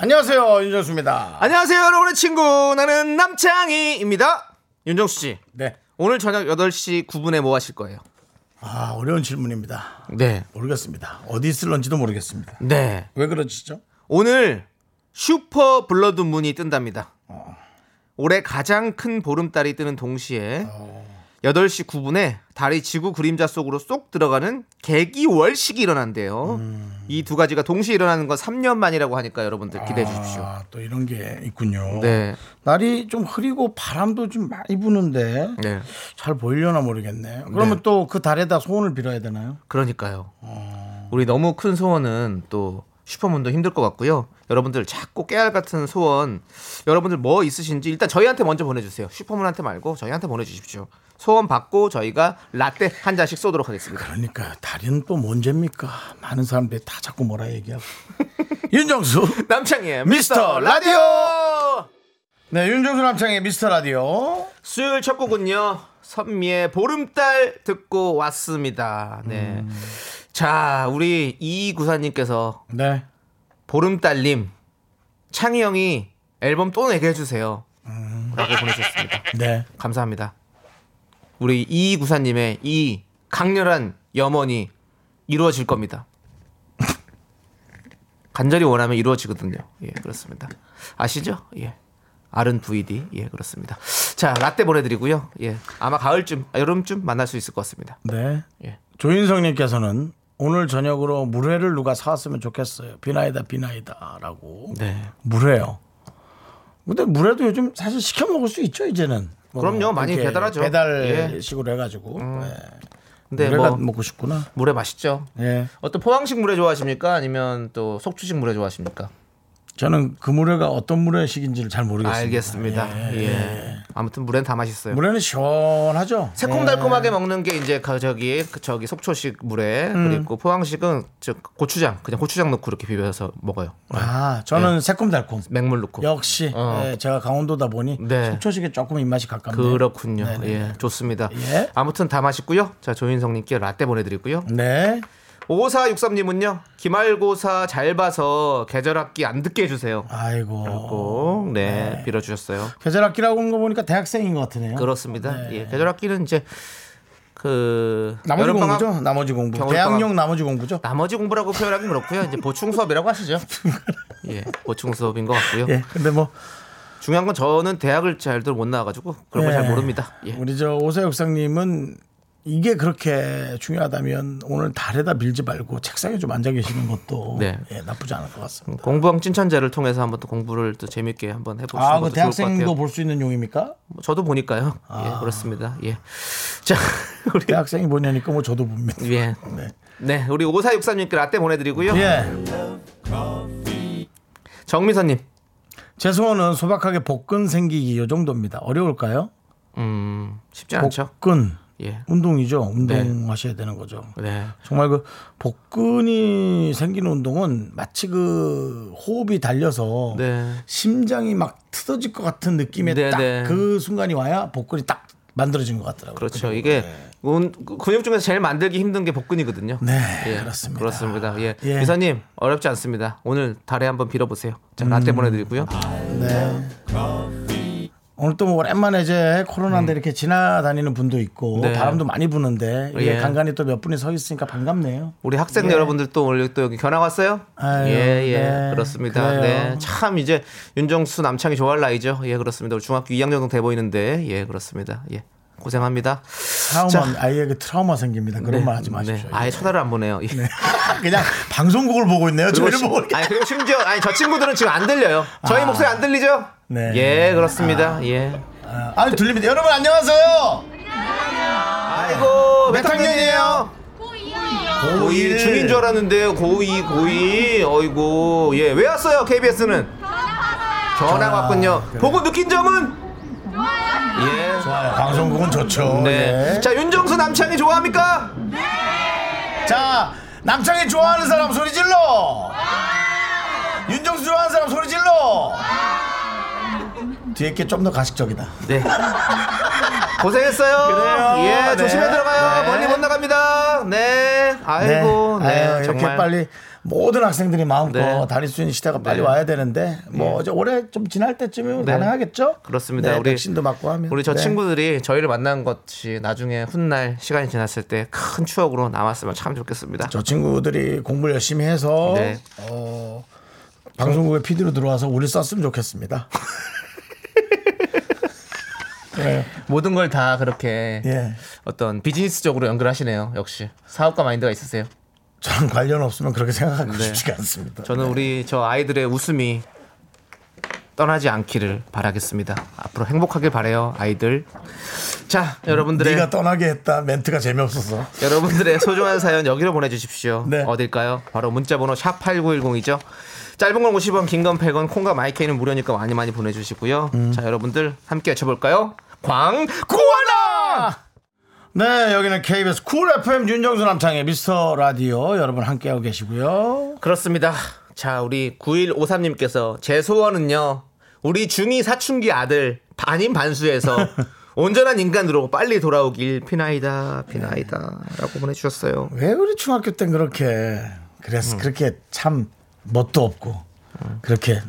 안녕하세요 윤정수입니다. 안녕하세요, 여러분의 친구. 나는 남창희입니다. 윤정수 씨, 네. 오늘 저녁 8시 9분에 뭐 하실 거예요? 아 어려운 질문입니다. 네. 모르겠습니다. 어디 있을런지도 모르겠습니다. 네. 왜 그러시죠? 오늘 super blood moon이 뜬답니다. 올해 가장 큰 보름달이 뜨는 동시에 8시 9분에 달이 지구 그림자 속으로 쏙 들어가는 개기월식이 일어난대요. 이두 가지가 동시에 일어나는 건 3년 만이라고 하니까 여러분들 기대해 주십시오. 아, 또 이런 게 있군요. 네. 날이 좀 흐리고 바람도 좀 많이 부는데 네. 잘 보이려나 모르겠네. 그러면 또그 달에다 소원을 빌어야 되나요? 그러니까요. 우리 너무 큰 소원은 또 슈퍼문도 힘들 것 같고요. 여러분들 작고 깨알 같은 소원 여러분들 뭐 있으신지 일단 저희한테 먼저 보내주세요. 슈퍼문한테 말고 저희한테 보내주십시오. 소원 받고 저희가 라떼 한 잔씩 쏘도록 하겠습니다. 그러니까 달은 또뭔 죄입니까? 많은 사람들이 다 자꾸 뭐라 얘기하고. 윤정수. 남창희의 미스터 라디오. 네, 윤정수 남창의 미스터 라디오. 수요일 첫 곡은요. 선미의 보름달 듣고 왔습니다. 네. 자, 우리 이 구사님께서 네. 보름달님 창희 형이 앨범 또 내게 해주세요. 라고 보내주셨습니다. 네. 감사합니다. 우리 이 구사님의 이 강렬한 염원이 이루어질 겁니다. 간절히 원하면 이루어지거든요. 예, 그렇습니다. 아시죠? 예. 아른 VD. 예, 그렇습니다. 자, 라떼 보내드리고요. 예. 아마 가을쯤, 아, 여름쯤 만날 수 있을 것 같습니다. 네. 예. 조인성님께서는 오늘 저녁으로 물회를 누가 사왔으면 좋겠어요. 비나이다 비나이다라고. 네. 물회요. 근데 물회도 요즘 사실 시켜 먹을 수 있죠 이제는. 뭐 그럼요. 많이 이렇게 배달하죠. 배달식으로 해가지고. 네. 근데 물회가 뭐, 먹고 싶구나. 물회 맛있죠? 예. 어떤 포항식 물회 좋아하십니까? 아니면 또 속초식 물회 좋아하십니까? 저는 그 물회가 어떤 물회식인지를 잘 모르겠습니다. 알겠습니다. 예. 아무튼 물회는 다 맛있어요. 물회는 시원하죠. 새콤달콤하게 먹는 게 이제 그 저기 그 저기 속초식 물회 그리고 포항식은 저 고추장 그냥 고추장 넣고 이렇게 비벼서 먹어요. 아, 저는 예. 새콤달콤. 맹물 넣고. 역시 어. 예, 제가 강원도다 보니 네. 속초식에 조금 입맛이 가깝네요. 그렇군요. 네네. 예, 좋습니다. 예. 아무튼 다 맛있고요. 자, 조인성님께 라떼 보내드리고요. 네. 5463님은요, 기말고사 잘 봐서 계절학기 안 듣게 해주세요. 아이고. 꼭, 네, 빌어주셨어요. 계절학기라고 하는 거 보니까 대학생인 것 같으네요. 그렇습니다. 예, 계절학기는 이제 그 나머지 공부죠? 나머지 공부. 대학용 나머지 공부죠? 나머지 공부라고 표현하긴 그렇고요. 이제 보충 수업이라고 하시죠. 예, 보충 수업인 것 같고요. 예. 근데 뭐 중요한 건 저는 대학을 잘들 못 나와가지고 그런 걸잘 예. 모릅니다. 예. 우리 저 오세육상님은 이게 그렇게 중요하다면 오늘 달에다 밀지 말고 책상에 좀 앉아 계시는 것도 네. 예, 나쁘지 않을 것 같습니다. 공부왕 찐천재를 통해서 한번 또 공부를 또 재밌게 한번 해보시는 아, 것도 그 좋을 것 대학생도. 볼 수 있는 용입니까? 뭐 저도 보니까요. 예, 그렇습니다. 예. 자, 우리 대학생이 보냐니까 뭐 저도 봅니다. 예. 네. 네, 우리 5463님께 라떼 보내드리고요. 예. 정미선님, 제 소원은 소박하게 복근 생기기 요 정도입니다. 어려울까요? 음, 쉽지 않죠. 복근. 예. 운동이죠. 운동하셔야 되는 거죠. 네. 정말 그 복근이 생기는 운동은 마치 그 호흡이 달려서 네. 심장이 막 트어질 것 같은 느낌의 네, 딱 네. 그 순간이 와야 복근이 딱 만들어진 것 같더라고요. 그렇죠. 이게 운- 근육 중에서 제일 만들기 힘든 게 복근이거든요. 네, 예, 그렇습니다. 그렇습니다. 예. 예. 미사님 어렵지 않습니다. 오늘 달에 한번 빌어보세요. 자, 라떼 보내드리고요. 네. 오늘 또 뭐 오랜만에 이제 코로나인데 이렇게 지나다니는 분도 있고 음. 네. 바람도 많이 부는데 이게 예. 간간히 또 몇 분이 서 있으니까 반갑네요. 우리 학생 여러분들 또 오늘 또 여기 견학 왔어요? 예. 아유, 예, 예. 네. 그렇습니다. 그래요. 네. 참 이제 윤정수 남창이 좋아할 나이죠. 예, 그렇습니다. 우리 중학교 2학년 정도 돼 보이는데, 예, 그렇습니다. 예. 고생합니다. 트라우마 자. 아이에게 트라우마 생깁니다. 그런 네, 말 하지 마십시오. 네. 아예 쳐다를 안 보네요. 예. 그냥 방송국을 보고 있네요. 저희를 심- 보고. 아니 그리고 심지어 아니 저 친구들은 지금 안 들려요. 저희 아. 목소리 안 들리죠? 네. 예, 그렇습니다. 예. 아, 아니 들립니다. 여러분 안녕하세요. 아이고 몇 몇 학년이에요? 고1 중인 줄 알았는데요. 고2 고2 어이고 예 왜 왔어요 KBS는? 전화 왔군요. 보고 느낀 점은? 예. 좋아요. 방송국은 좋죠. 네. 예. 자, 윤정수 남창이 좋아합니까? 자, 남창이 좋아하는 사람 소리 질러. 윤정수 좋아하는 사람 소리 질러. 뒤에 게 좀 더 가식적이다. 네. 고생했어요. 그래요. 예, 조심히 네. 들어가요. 네. 멀리 못 나갑니다. 네. 아이고, 네. 아유, 이렇게 정말. 빨리 모든 학생들이 마음껏 네. 다닐 수 있는 시대가 빨리 네. 와야 되는데 뭐 이제 올해 좀 지날 때쯤이면 네. 가능하겠죠? 그렇습니다. 네, 우리 백신도 맞고 하면 우리 저 네. 친구들이 저희를 만난 것이 나중에 훗날 시간이 지났을 때 큰 추억으로 남았으면 참 좋겠습니다. 저 친구들이 공부를 열심히 해서 네. 어, 방송국에 PD로 들어와서 우리 썼으면 좋겠습니다. 네. 모든 걸 다 그렇게 예. 어떤 비즈니스적으로 연결하시네요. 역시 사업가 마인드가 있으세요. 저는 관련 없으면 그렇게 생각하고 네. 싶지가 않습니다. 저는 우리 저 아이들의 웃음이 떠나지 않기를 바라겠습니다. 앞으로 행복하길 바래요, 아이들. 자, 여러분들의 네가 떠나게 했다 멘트가 재미없어서 여러분들의 소중한 사연 여기로 보내주십시오. 네. 어딜까요? 바로 문자번호 샵 #8910이죠. 짧은 건 50원, 긴 건 100원, 콩과 마이크는 무료니까 많이 많이 보내주시고요. 음. 자, 여러분들 함께 외쳐볼까요? 광고하나! 네 여기는 KBS 쿨 FM 윤정수 남창희의 미스터 라디오 여러분 함께하고 계시고요. 그렇습니다. 자, 우리 9153님께서 제 소원은요. 우리 중2 사춘기 아들 반인 반수에서 온전한 인간으로 빨리 돌아오길 비나이다 비나이다 라고 보내주셨어요. 왜 우리 중학교 땐 그렇게 그랬 음. 그렇게 참 멋도 없고 그렇게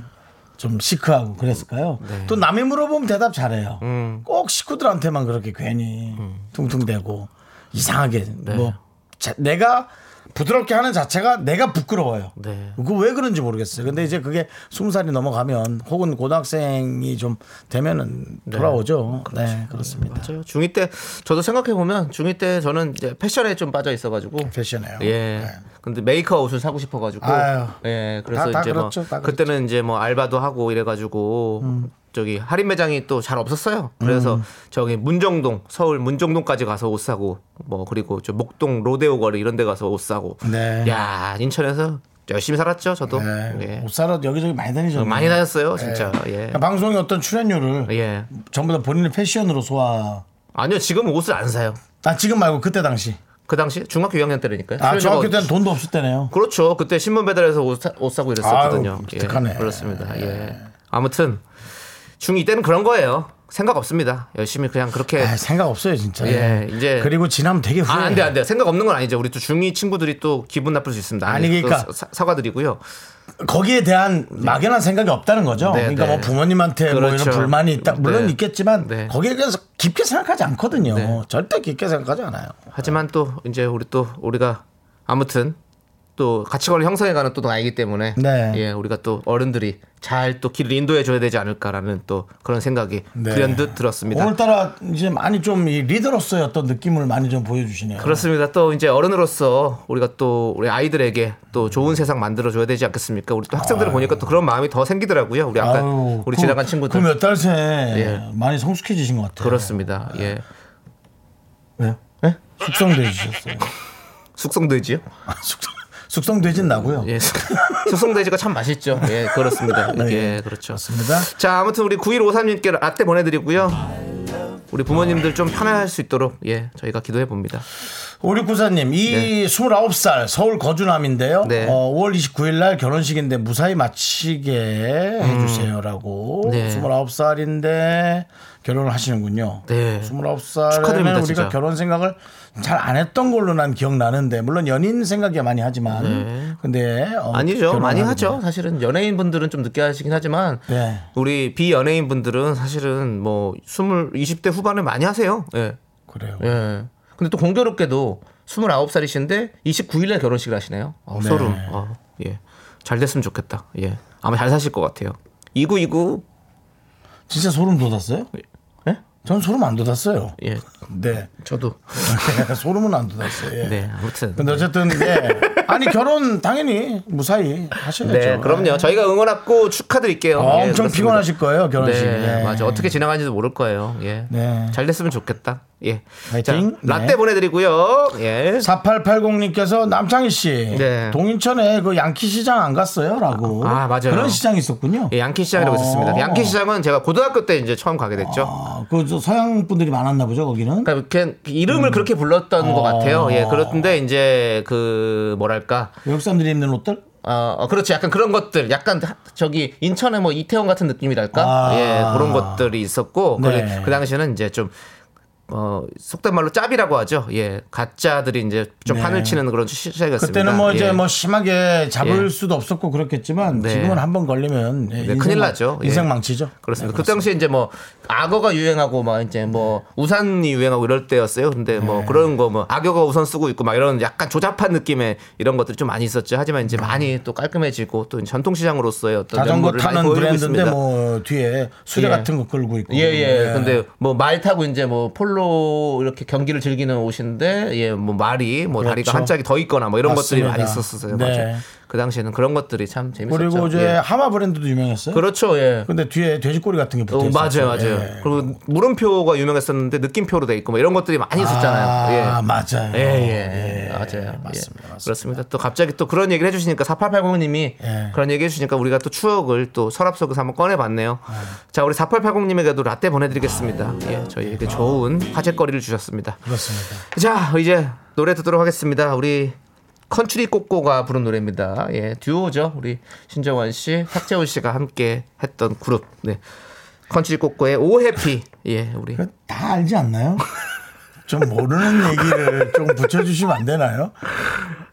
좀 시크하고 그랬을까요? 네. 또 남이 물어보면 대답 잘해요. 음. 꼭 식구들한테만 그렇게 괜히 퉁퉁대고 이상하게 네. 뭐 자- 내가 부드럽게 하는 자체가 내가 부끄러워요. 네. 그거 왜 그런지 모르겠어요. 근데 이제 그게 스무 살이 넘어가면 혹은 고등학생이 좀 되면은 돌아오죠. 네, 그렇습니다. 맞아요. 중2 때 저도 생각해 보면 중2 때 저는 이제 패션에 좀 빠져 있어 가지고 패션에요. 예. 네. 근데 메이커 옷을 사고 싶어 가지고. 아유. 예. 그래서 다- 다 이제 그렇죠. 뭐다 그렇죠. 그때는 이제 뭐 알바도 하고 이래 가지고 음. 저기 할인 매장이 또 잘 없었어요. 그래서 저기 문정동 서울 문정동까지 가서 옷 사고 뭐 그리고 저 목동 로데오 거리 이런 데 가서 옷 사고. 네. 야 인천에서 열심히 살았죠. 저도. 네. 예. 옷 사러 여기저기 많이 다니죠. 많이 다녔어요, 진짜. 예. 그러니까 방송의 어떤 출연료를 예. 전부 다 본인의 패션으로 소화. 아니요 지금은 옷을 안 사요. 아 지금 말고 그때 당시. 그 당시 중학교 2학년 때라니까요. 아 중학교 때는 돈도 없을 때네요. 그렇죠. 그때 신문 배달해서 옷, 사, 옷 사고 이랬었거든요. 아유, 기특하네. 그렇습니다. 예. 아무튼 중2 때는 그런 거예요. 생각 없습니다. 열심히 그냥 그렇게. 아, 생각 없어요 진짜. 예, 이제- 그리고 지나면 되게 후회. 아, 안 돼, 안 돼. 생각 없는 건 아니죠. 우리 또 중2 친구들이 또 기분 나쁠 수 있습니다. 아니, 그러니까- 또 사, 사과드리고요. 거기에 대한 막연한 생각이 없다는 거죠. 네, 그러니까 네. 뭐 부모님한테 뭐 그렇죠. 이런 불만이 있다. 물론 네. 있겠지만 네. 거기에 대해서 깊게 생각하지 않거든요. 네. 절대 깊게 생각하지 않아요. 하지만 또 이제 우리 또 우리가 아무튼 또 가치관을 형성해 가는 또 나이기 때문에 네. 예 우리가 또 어른들이 잘 또 길을 인도해 줘야 되지 않을까라는 또 그런 생각이 네. 불현듯 들었습니다. 오늘따라 이제 많이 좀이 리더로서의 어떤 느낌을 많이 좀 보여주시네요. 그렇습니다. 또 이제 어른으로서 우리가 또 우리 아이들에게 또 좋은 세상 만들어 줘야 되지 않겠습니까? 우리 또 학생들을 보니까 또 그런 마음이 더 생기더라고요. 우리 아까 아유, 우리 그- 지나간 친구들 그 몇 달 새에 예. 많이 성숙해지신 것 같아요. 그렇습니다. 예. 왜요? 예? 숙성돼지셨어요. 숙성돼지요? 아, 숙성, 숙성돼진 나고요. 예. 숙성돼지가 참 맛있죠. 예, 그렇습니다. 네. 예, 그렇죠. 맞습니다. 자, 아무튼 우리 9153님께 라떼 보내드리고요. 우리 부모님들 좀 편안할 수 있도록 예, 저희가 기도해 봅니다. 우리 구사님, 이 29살 서울 거주남인데요. 네. 어, 5월 29일 날 결혼식인데 무사히 마치게 해주세요라고. 음. 네. 29살인데 결혼을 하시는군요. 네. 29살에는 축하드립니다, 우리가 진짜. 결혼 생각을 잘 안 했던 걸로 난 기억나는데 물론 연인 생각이 많이 하지만 네. 근데 어, 아니죠. 많이 하죠. 사실은 연예인 분들은 좀 늦게 하시긴 하지만 네. 우리 비연예인 분들은 사실은 뭐 20, 20대 후반에 많이 하세요. 예. 그래요. 예. 근데 또 공교롭게도 29살이신데 29일날 결혼식을 하시네요. 어, 네. 소름. 어, 예. 잘 됐으면 좋겠다. 예. 아마 잘 사실 것 같아요. 2929. 진짜 소름 돋았어요? 예? 전 소름 안 돋았어요. 예, 네. 저도. 소름은 안 돋았어요. 예. 네, 아무튼. 근데 어쨌든 예. 아니 결혼 당연히 무사히 하셔야죠. 네, 그럼요. 저희가 응원하고 축하드릴게요. 어, 예, 엄청 그렇습니다. 피곤하실 거예요 결혼식. 네, 예. 맞아. 어떻게 지나가는지도 모를 거예요. 예. 네. 잘 됐으면 좋겠다. 예. 화이팅. 자, 라떼 네. 보내드리고요. 예. 4880님께서 남창희 씨 네. 동인천에 그 양키 시장 안 갔어요?라고. 아, 맞아요. 그런 시장이 있었군요. 예, 양키 시장이라고 어. 있었습니다. 양키 시장은 제가 고등학교 때 이제 처음 가게 됐죠. 아, 그저 서양 분들이 많았나 보죠 거기는. 그러니까 이름을 그렇게 불렀던 것 같아요. 예, 그렇던데 이제 그 뭐랄까 외국 사람들이 입는 옷들. 어, 어, 그렇지. 약간 그런 것들, 약간 하- 저기 인천에 뭐 이태원 같은 느낌이랄까? 아. 예, 그런 것들이 있었고, 네. 그, 그 당시에는 이제 좀, 어, 속된 말로 짭이라고 하죠. 예, 가짜들이 이제 좀 네. 판을 치는 그런 시- 시작이었습니다. 그때는 뭐 이제 예. 뭐 심하게 잡을 예. 수도 없었고 그렇겠지만 네. 지금은 한번 걸리면 예, 인생 큰일 망- 나죠. 예. 인생 망치죠. 그렇습니다. 네, 그 당시에 이제 뭐 악어가 유행하고 막 이제 뭐 우산이 유행하고 이럴 때였어요. 근데 네. 뭐 그런 거 뭐 악어가 우산 쓰고 있고 막 이런 약간 조잡한 느낌의 이런 것들이 좀 많이 있었죠. 하지만 이제 많이 또 깔끔해지고 또 전통 시장으로서의 어떤 네. 자전거 타는 브랜드인데 있습니다. 뭐 뒤에 수레 예. 같은 거 끌고 있고. 예, 예. 근데 뭐 말 타고 이제 뭐 폴로 이렇게 경기를 즐기는 옷인데 예, 뭐 말이 뭐 다리가 그렇죠. 한 짝이 더 있거나 뭐 이런 것들이 맞습니다. 많이 있었어요. 네. 맞아요. 그 당시에는 그런 것들이 참 재밌었죠. 그리고 이제 예. 하마 브랜드도 유명했어요. 그렇죠. 예. 근데 뒤에 돼지꼬리 같은 게 붙어 어, 있었죠. 맞아요, 맞아요. 예. 그리고 물음표가 유명했었는데 느낌표로 돼 있고 뭐 이런 것들이 많이 있었잖아요. 아, 예. 맞아요. 예, 예, 맞아요. 맞습니다. 예. 맞습니다. 그렇습니다. 또 갑자기 또 그런 얘기를 해주시니까 4880님이 예. 그런 얘기 해주시니까 우리가 또 추억을 또 서랍 속에서 한번 꺼내봤네요. 자, 우리 4880님에게도 라떼 보내드리겠습니다. 예, 저희에게 좋은 화제거리를 주셨습니다. 그렇습니다. 자, 이제 노래 듣도록 하겠습니다. 우리 컨츄리 꼬꼬가 부른 노래입니다. 예, 듀오죠. 우리 신정원 씨, 탁재훈 씨가 함께 했던 그룹. 네. 컨츄리 꼬꼬의 오해피. 예, 우리. 그다 알지 않나요? 좀 모르는 얘기를 좀 붙여주시면 안 되나요?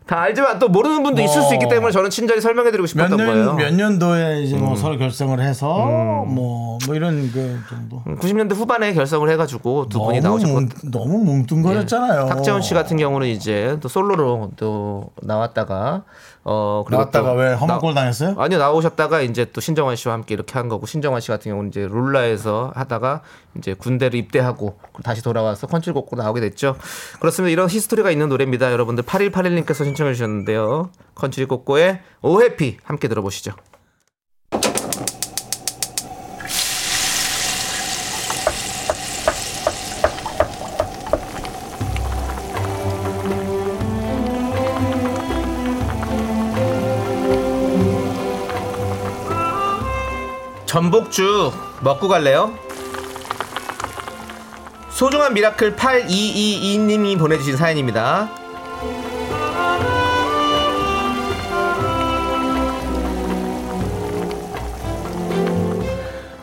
다 알지만 또 모르는 분도 있을 수 있기 때문에 저는 친절히 설명해드리고 몇 싶었던 거예요. 음. 년, 몇 년도에 이제 뭐 서로 결성을 해서 뭐, 뭐 이런 그 정도. 90년대 후반에 결성을 해가지고 두 분이 나오셨고 뭉, 너무 뭉뚱거렸잖아요. 탁재훈 씨 같은 경우는 이제 또 솔로로 또 나왔다가 어 그리고 나왔다가 또왜꼴 당했어요? 아니요 나오셨다가 이제 또 신정환 씨와 함께 이렇게 한 거고 신정환 씨 같은 경우는 이제 룰라에서 하다가 이제 군대를 입대하고 다시 돌아와서 컨츄리곡고 나오게 됐죠. 그렇습니다. 이런 히스토리가 있는 노래입니다. 여러분들 8181님께서 신청해 주셨는데요. 컨츄리곡고의 오해피 함께 들어보시죠. 전복죽 먹고 갈래요? 소중한 miracle 8222님이 보내주신 사연입니다.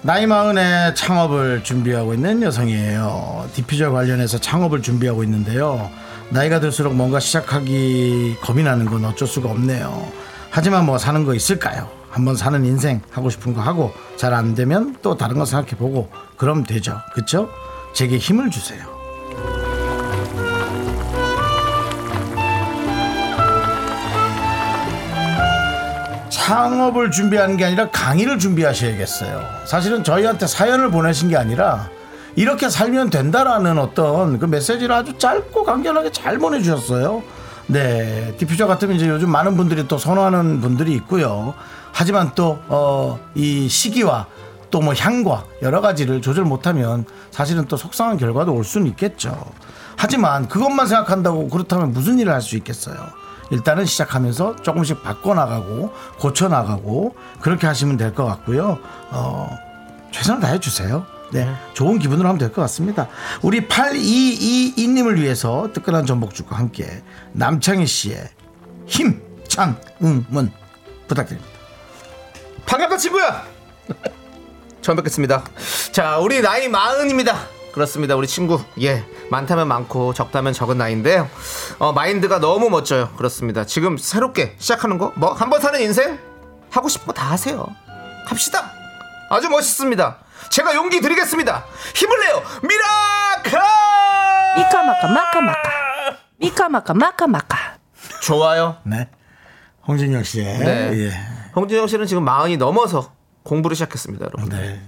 나이 마흔에 창업을 준비하고 있는 여성이에요. 디퓨저 관련해서 창업을 준비하고 있는데요. 나이가 들수록 뭔가 시작하기 겁이 나는 건 어쩔 수가 없네요. 하지만 뭐 사는 거 있을까요? 한번 사는 인생 하고 싶은 거 하고 잘 안 되면 또 다른 거 생각해 보고 그럼 되죠. 그쵸? 제게 힘을 주세요. 창업을 준비하는 게 아니라 강의를 준비하셔야겠어요. 사실은 저희한테 사연을 보내신 게 아니라 이렇게 살면 된다라는 어떤 그 메시지를 아주 짧고 간결하게 잘 보내주셨어요. 네. 디퓨저 같으면 이제 요즘 많은 분들이 또 선호하는 분들이 있고요. 하지만 또, 어, 이 시기와 또 뭐 향과 여러 가지를 조절 못하면 사실은 또 속상한 결과도 올 수는 있겠죠. 하지만 그것만 생각한다고 그렇다면 무슨 일을 할 수 있겠어요. 일단은 시작하면서 조금씩 바꿔나가고 고쳐나가고 그렇게 하시면 될 것 같고요. 어, 최선을 다해 주세요. 네. 좋은 기분으로 하면 될 것 같습니다. 우리 8222님을 위해서 뜨끈한 전복죽과 함께 남창희 씨의 힘찬 응원 부탁드립니다. 반갑다 친구야. 처음 뵙겠습니다. 자, 우리 나이 마흔입니다. 그렇습니다, 우리 친구. 예, 많다면 많고 적다면 적은 나이인데요. 어, 마인드가 너무 멋져요. 그렇습니다. 지금 새롭게 시작하는 거, 뭐 한 번 사는 인생 하고 싶은 거 다 하세요. 갑시다. 아주 멋있습니다. 제가 용기 드리겠습니다. 힘을 내요, miracle! 미카마카 마카마카 미카마카 마카마카 좋아요. 네. 홍진영 씨의 네. 예. 홍진영 씨는 지금 마흔이 넘어서 공부를 시작했습니다, 여러분. 네.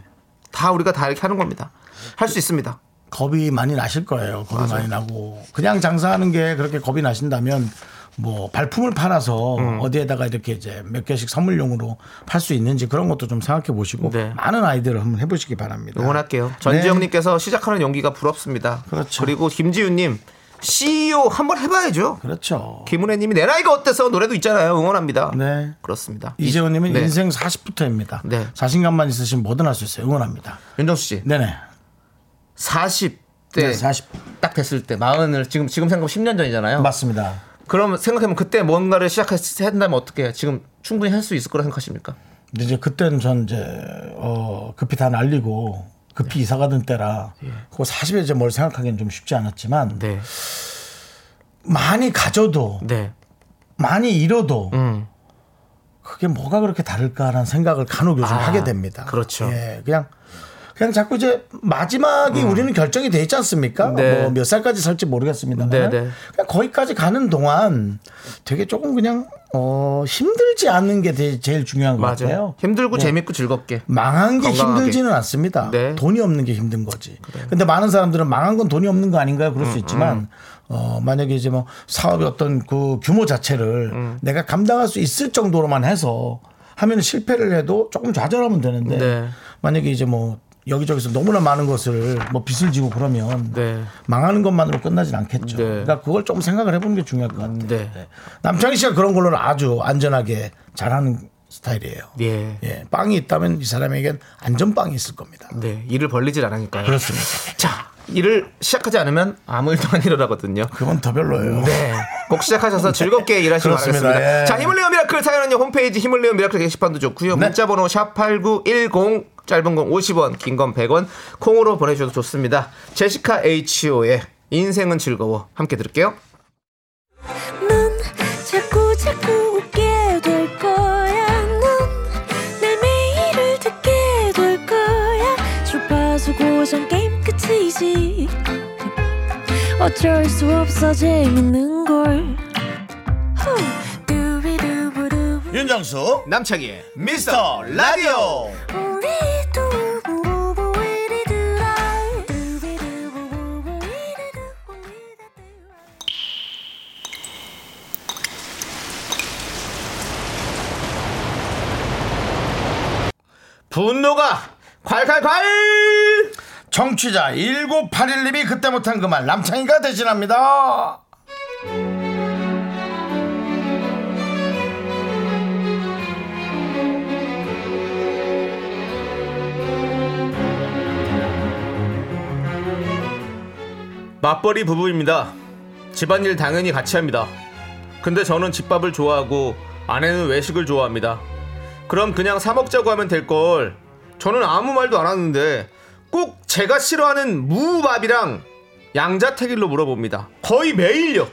다 우리가 다 이렇게 하는 겁니다. 할 수 있습니다. 겁이 많이 나실 거예요. 겁이 많이 나고 그냥 장사하는 게 그렇게 겁이 나신다면 뭐 발품을 팔아서 음. 어디에다가 이렇게 이제 몇 개씩 선물용으로 팔 수 있는지 그런 것도 좀 생각해 보시고 네. 많은 아이디어를 한번 해보시기 바랍니다. 응원할게요. 네. 전지영님께서 시작하는 용기가 부럽습니다. 그렇죠. 리고 김지윤님 CEO 한번 해봐야죠. 그렇죠. 김은혜님이 내 나이가 어때서 노래도 있잖아요. 응원합니다. 네. 그렇습니다. 이재호님은 네. 인생 40부터입니다. 네. 자신감만 있으시면 뭐든 할 수 있어요. 응원합니다. 윤정수 씨, 네네. 40대 네, 40 딱 됐을 때 마흔을 지금 지금 생각 10년 전이잖아요. 맞습니다. 그럼 생각해보면 그때 뭔가를 시작한다면 어떻게 해요? 지금 충분히 할 수 있을 거라 생각하십니까? 근데 이제 그때는 전 이제 어 급히 다 날리고 급히 이사 가던 때라 그 40에 이제 뭘 생각하기는 좀 쉽지 않았지만 네, 많이 가져도 네, 많이 잃어도 음, 그게 뭐가 그렇게 다를까라는 생각을 간혹 요즘 아, 하게 됩니다. 그렇죠. 예, 그냥 그냥 자꾸 이제 마지막이 우리는 결정이 돼 있지 않습니까? 음. 네. 뭐몇 살까지 살지 모르겠습니다만 네, 네. 그냥 거기까지 가는 동안 되게 조금 그냥 어 힘들지 않는 게 되- 제일 중요한 것 맞아요. 같아요. 힘들고 재밌고 즐겁게. 망한 게 건강하게. 힘들지는 않습니다. 네. 돈이 없는 게 힘든 거지. 근데 많은 사람들은 망한 건 돈이 없는 거 아닌가요? 그럴 음, 수 있지만 어 만약에 이제 뭐 사업의 어떤 그 규모 자체를 음. 내가 감당할 수 있을 정도로만 해서 하면 실패를 해도 조금 좌절하면 되는데 네. 만약에 이제 뭐 여기저기서 너무나 많은 것을 뭐 빚을 지고 그러면 네. 망하는 것만으로 끝나진 않겠죠. 네. 그러니까 그걸 조금 생각을 해보는 게 중요할 것 같아요. 네. 네. 남창희 씨가 그런 걸로는 아주 안전하게 잘하는 스타일이에요. 예. 예, 빵이 있다면 이 사람에겐 안전빵이 있을 겁니다. 네, 일을 벌리질 않으니까요. 그렇습니다. 자, 일을 시작하지 않으면 아무 일도 안 일어나거든요. 그건 더 별로예요. 네. 꼭 시작하셔서 즐겁게 일하시기 그렇습니다. 바라겠습니다. 예. 자, 힘을 내요 miracle 사연은요, 홈페이지 힘을 내요 miracle 게시판도 좋고요. 네. 문자 번호 샵 8910, 짧은 건 50원, 긴 건 100원, 콩으로 보내주셔도 좋습니다. 제시카 H.O.의 인생은 즐거워. 함께 들을게요. 넌 자꾸 자꾸 웃게 될 거야. 넌내 매일을 듣게 될 거야. 주파수 고정 게임 끝이지. 어쩔 수 없어 재밌는 걸. 윤정수 남창희의 미스터 라디오 분노가 콸콸콸! 정취자 1981님이 그때 못한 그 말 남창희가 대신합니다. 맞벌이 부부입니다. 집안일 당연히 같이 합니다. 근데 저는 집밥을 좋아하고 아내는 외식을 좋아합니다. 그럼 그냥 사 먹자고 하면 될 걸. 저는 아무 말도 안 하는데 꼭 제가 싫어하는 무밥이랑 양자택일로 물어봅니다. 거의 매일요.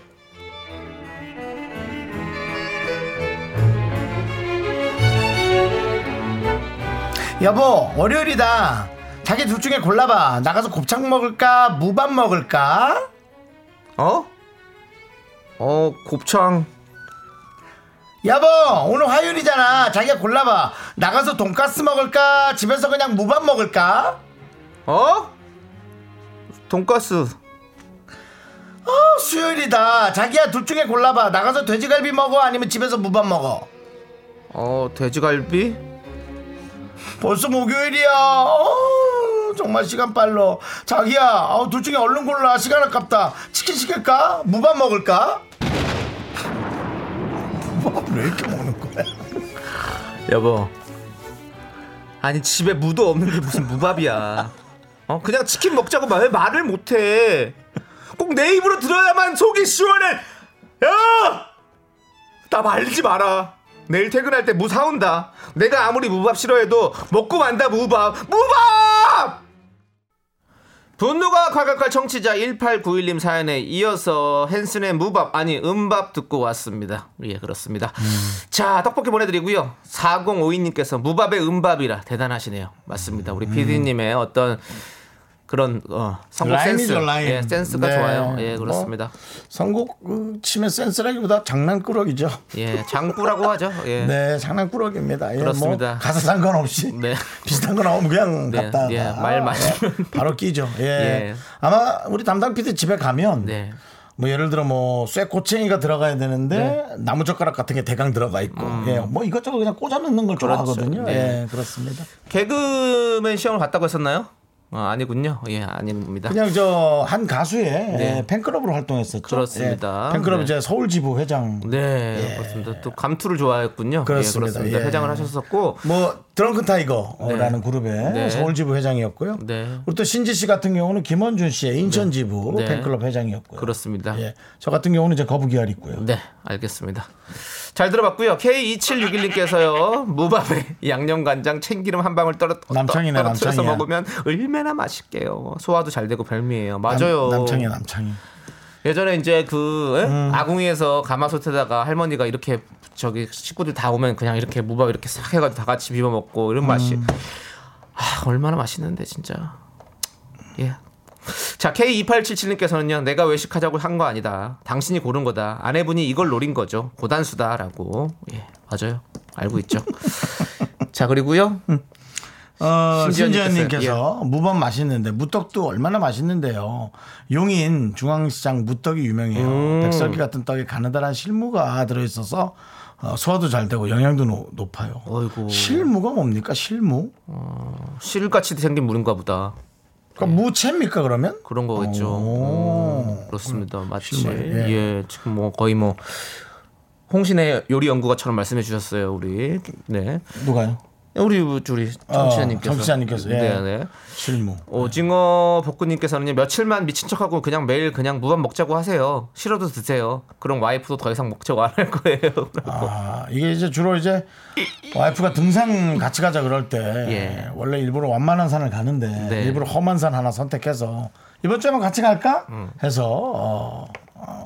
여보 월요일이다. 자기 둘 중에 골라봐. 나가서 곱창 먹을까 무밥 먹을까? 어? 어, 곱창. 여보 오늘 화요일이잖아. 자기가 골라봐. 나가서 돈가스 먹을까 집에서 그냥 무밥 먹을까? 어? 돈가스. 어, 수요일이다. 자기야 둘 중에 골라봐. 나가서 돼지갈비 먹어 아니면 집에서 무밥 먹어. 어, 돼지갈비? 벌써 목요일이야. 어, 정말 시간 빨라. 자기야, 어, 둘 중에 얼른 골라. 시간 아깝다. 치킨 시킬까? 무밥 먹을까? 왜 이렇게 먹는 거야? 여보. 아니 집에 무도 없는데 무슨 무밥이야. 어 그냥 치킨 먹자고 말- 왜 말을 못해. 꼭 내 입으로 들어야만 속이 시원해. 야! 나 말리지 마라. 내일 퇴근할 때 무 사온다. 내가 아무리 무밥 싫어해도 먹고 만다 무밥. 무밥! 분노가 콸콸콸 청취자 1891님 사연에 이어서 헨슨의 무밥 아니 음밥 듣고 왔습니다. 예 그렇습니다. 자 떡볶이 보내드리고요. 4052님께서 무밥의 음밥이라 대단하시네요. 맞습니다. 우리 PD님의 어떤 그런 어, 선곡 센스. 예, 센스가 네. 좋아요. 예, 그렇습니다. 선곡 그, 치면 센스라기보다 장난꾸러기죠. 예, 장꾸라고 하죠. 예. 네, 장난꾸러기입니다. 예, 그렇습니다. 뭐 가사 상관없이 네. 비슷한 거 나오면 그냥 네, 갖다가 예, 말 맞으면. 예, 바로 끼죠. 예. 예. 아마 우리 담당 PD 집에 가면 네. 뭐 예를 들어 뭐 쇠고챙이가 들어가야 되는데 네. 나무젓가락 같은 게 대강 들어가 있고 예, 뭐 이것저것 그냥 꽂아 넣는 걸 음. 그렇죠. 좋아하거든요. 네. 예, 그렇습니다. 개그맨 시험을 봤다고 했었나요? 어, 아니군요. 예, 아닙니다. 그냥 저 한 가수의 네. 예, 팬클럽으로 활동했었죠. 그렇습니다. 예, 팬클럽 네. 이제 서울 지부 회장. 네, 그렇습니다. 또 감투를 좋아했군요. 그렇습니다. 예, 그렇습니다. 예. 회장을 하셨었고, 뭐 드렁큰 타이거라는 그룹의 네. 서울 지부 회장이었고요. 네. 그리고 또 신지 씨 같은 경우는 김원준 씨의 인천 지부 네. 팬클럽 회장이었고요. 그렇습니다. 예. 저 같은 경우는 이제 거북이알 있고요. 네, 알겠습니다. 잘 들어봤고요. K2761님께서요, 무밥에 양념간장 참기름 한 방울 떨어, 남창이네, 떨어뜨려서 남창이야. 먹으면 얼마나 맛있게요. 소화도 잘 되고 별미예요. 맞아요. 남, 창이 남창이. 예전에 이제 그 예? 음. 아궁이에서 가마솥에다가 할머니가 이렇게 저기 식구들 다 오면 그냥 이렇게 무밥 이렇게 싹 해가지고 다 같이 비벼 먹고 이런 맛이 음. 아 얼마나 맛있는데 진짜 예. 자 K2877님께서는요 내가 외식하자고 한 거 아니다 당신이 고른 거다 아내분이 이걸 노린 거죠 고단수다라고 예 맞아요 알고 있죠 자 그리고요 어, 신지연님께서, 신지연님께서 무밥 맛있는데 무떡도 얼마나 맛있는데요. 용인 중앙시장 무떡이 유명해요. 음. 백설기 같은 떡에 가느다란 실무가 들어있어서 어, 소화도 잘 되고 영양도 노- 높아요. 어이구. 실무가 뭡니까? 실무? 실같이 생긴 물인가 보다 그러니까 무채입니까 그러면? 그런 거겠죠. 오. 음, 그렇습니다. 마치 실물, 예. 예. 지금 뭐 거의 뭐 홍신의 요리 연구가처럼 말씀해 주셨어요. 우리 네 누가요? 우리 우리 청취자님께서 어, 청취자님께서, 예. 네, 네. 실무. 오징어 볶음님께서는 며칠만 미친 척하고 그냥 매일 그냥 무밥 먹자고 하세요. 싫어도 드세요. 그럼 와이프도 더 이상 먹자고 안 할 거예요. 아, 이게 이제 주로 이제 와이프가 등산 같이 가자 그럴 때 예. 원래 일부러 완만한 산을 가는데 네. 일부러 험한 산 하나 선택해서 이번 주에 한번 같이 갈까 음. 해서 어, 어,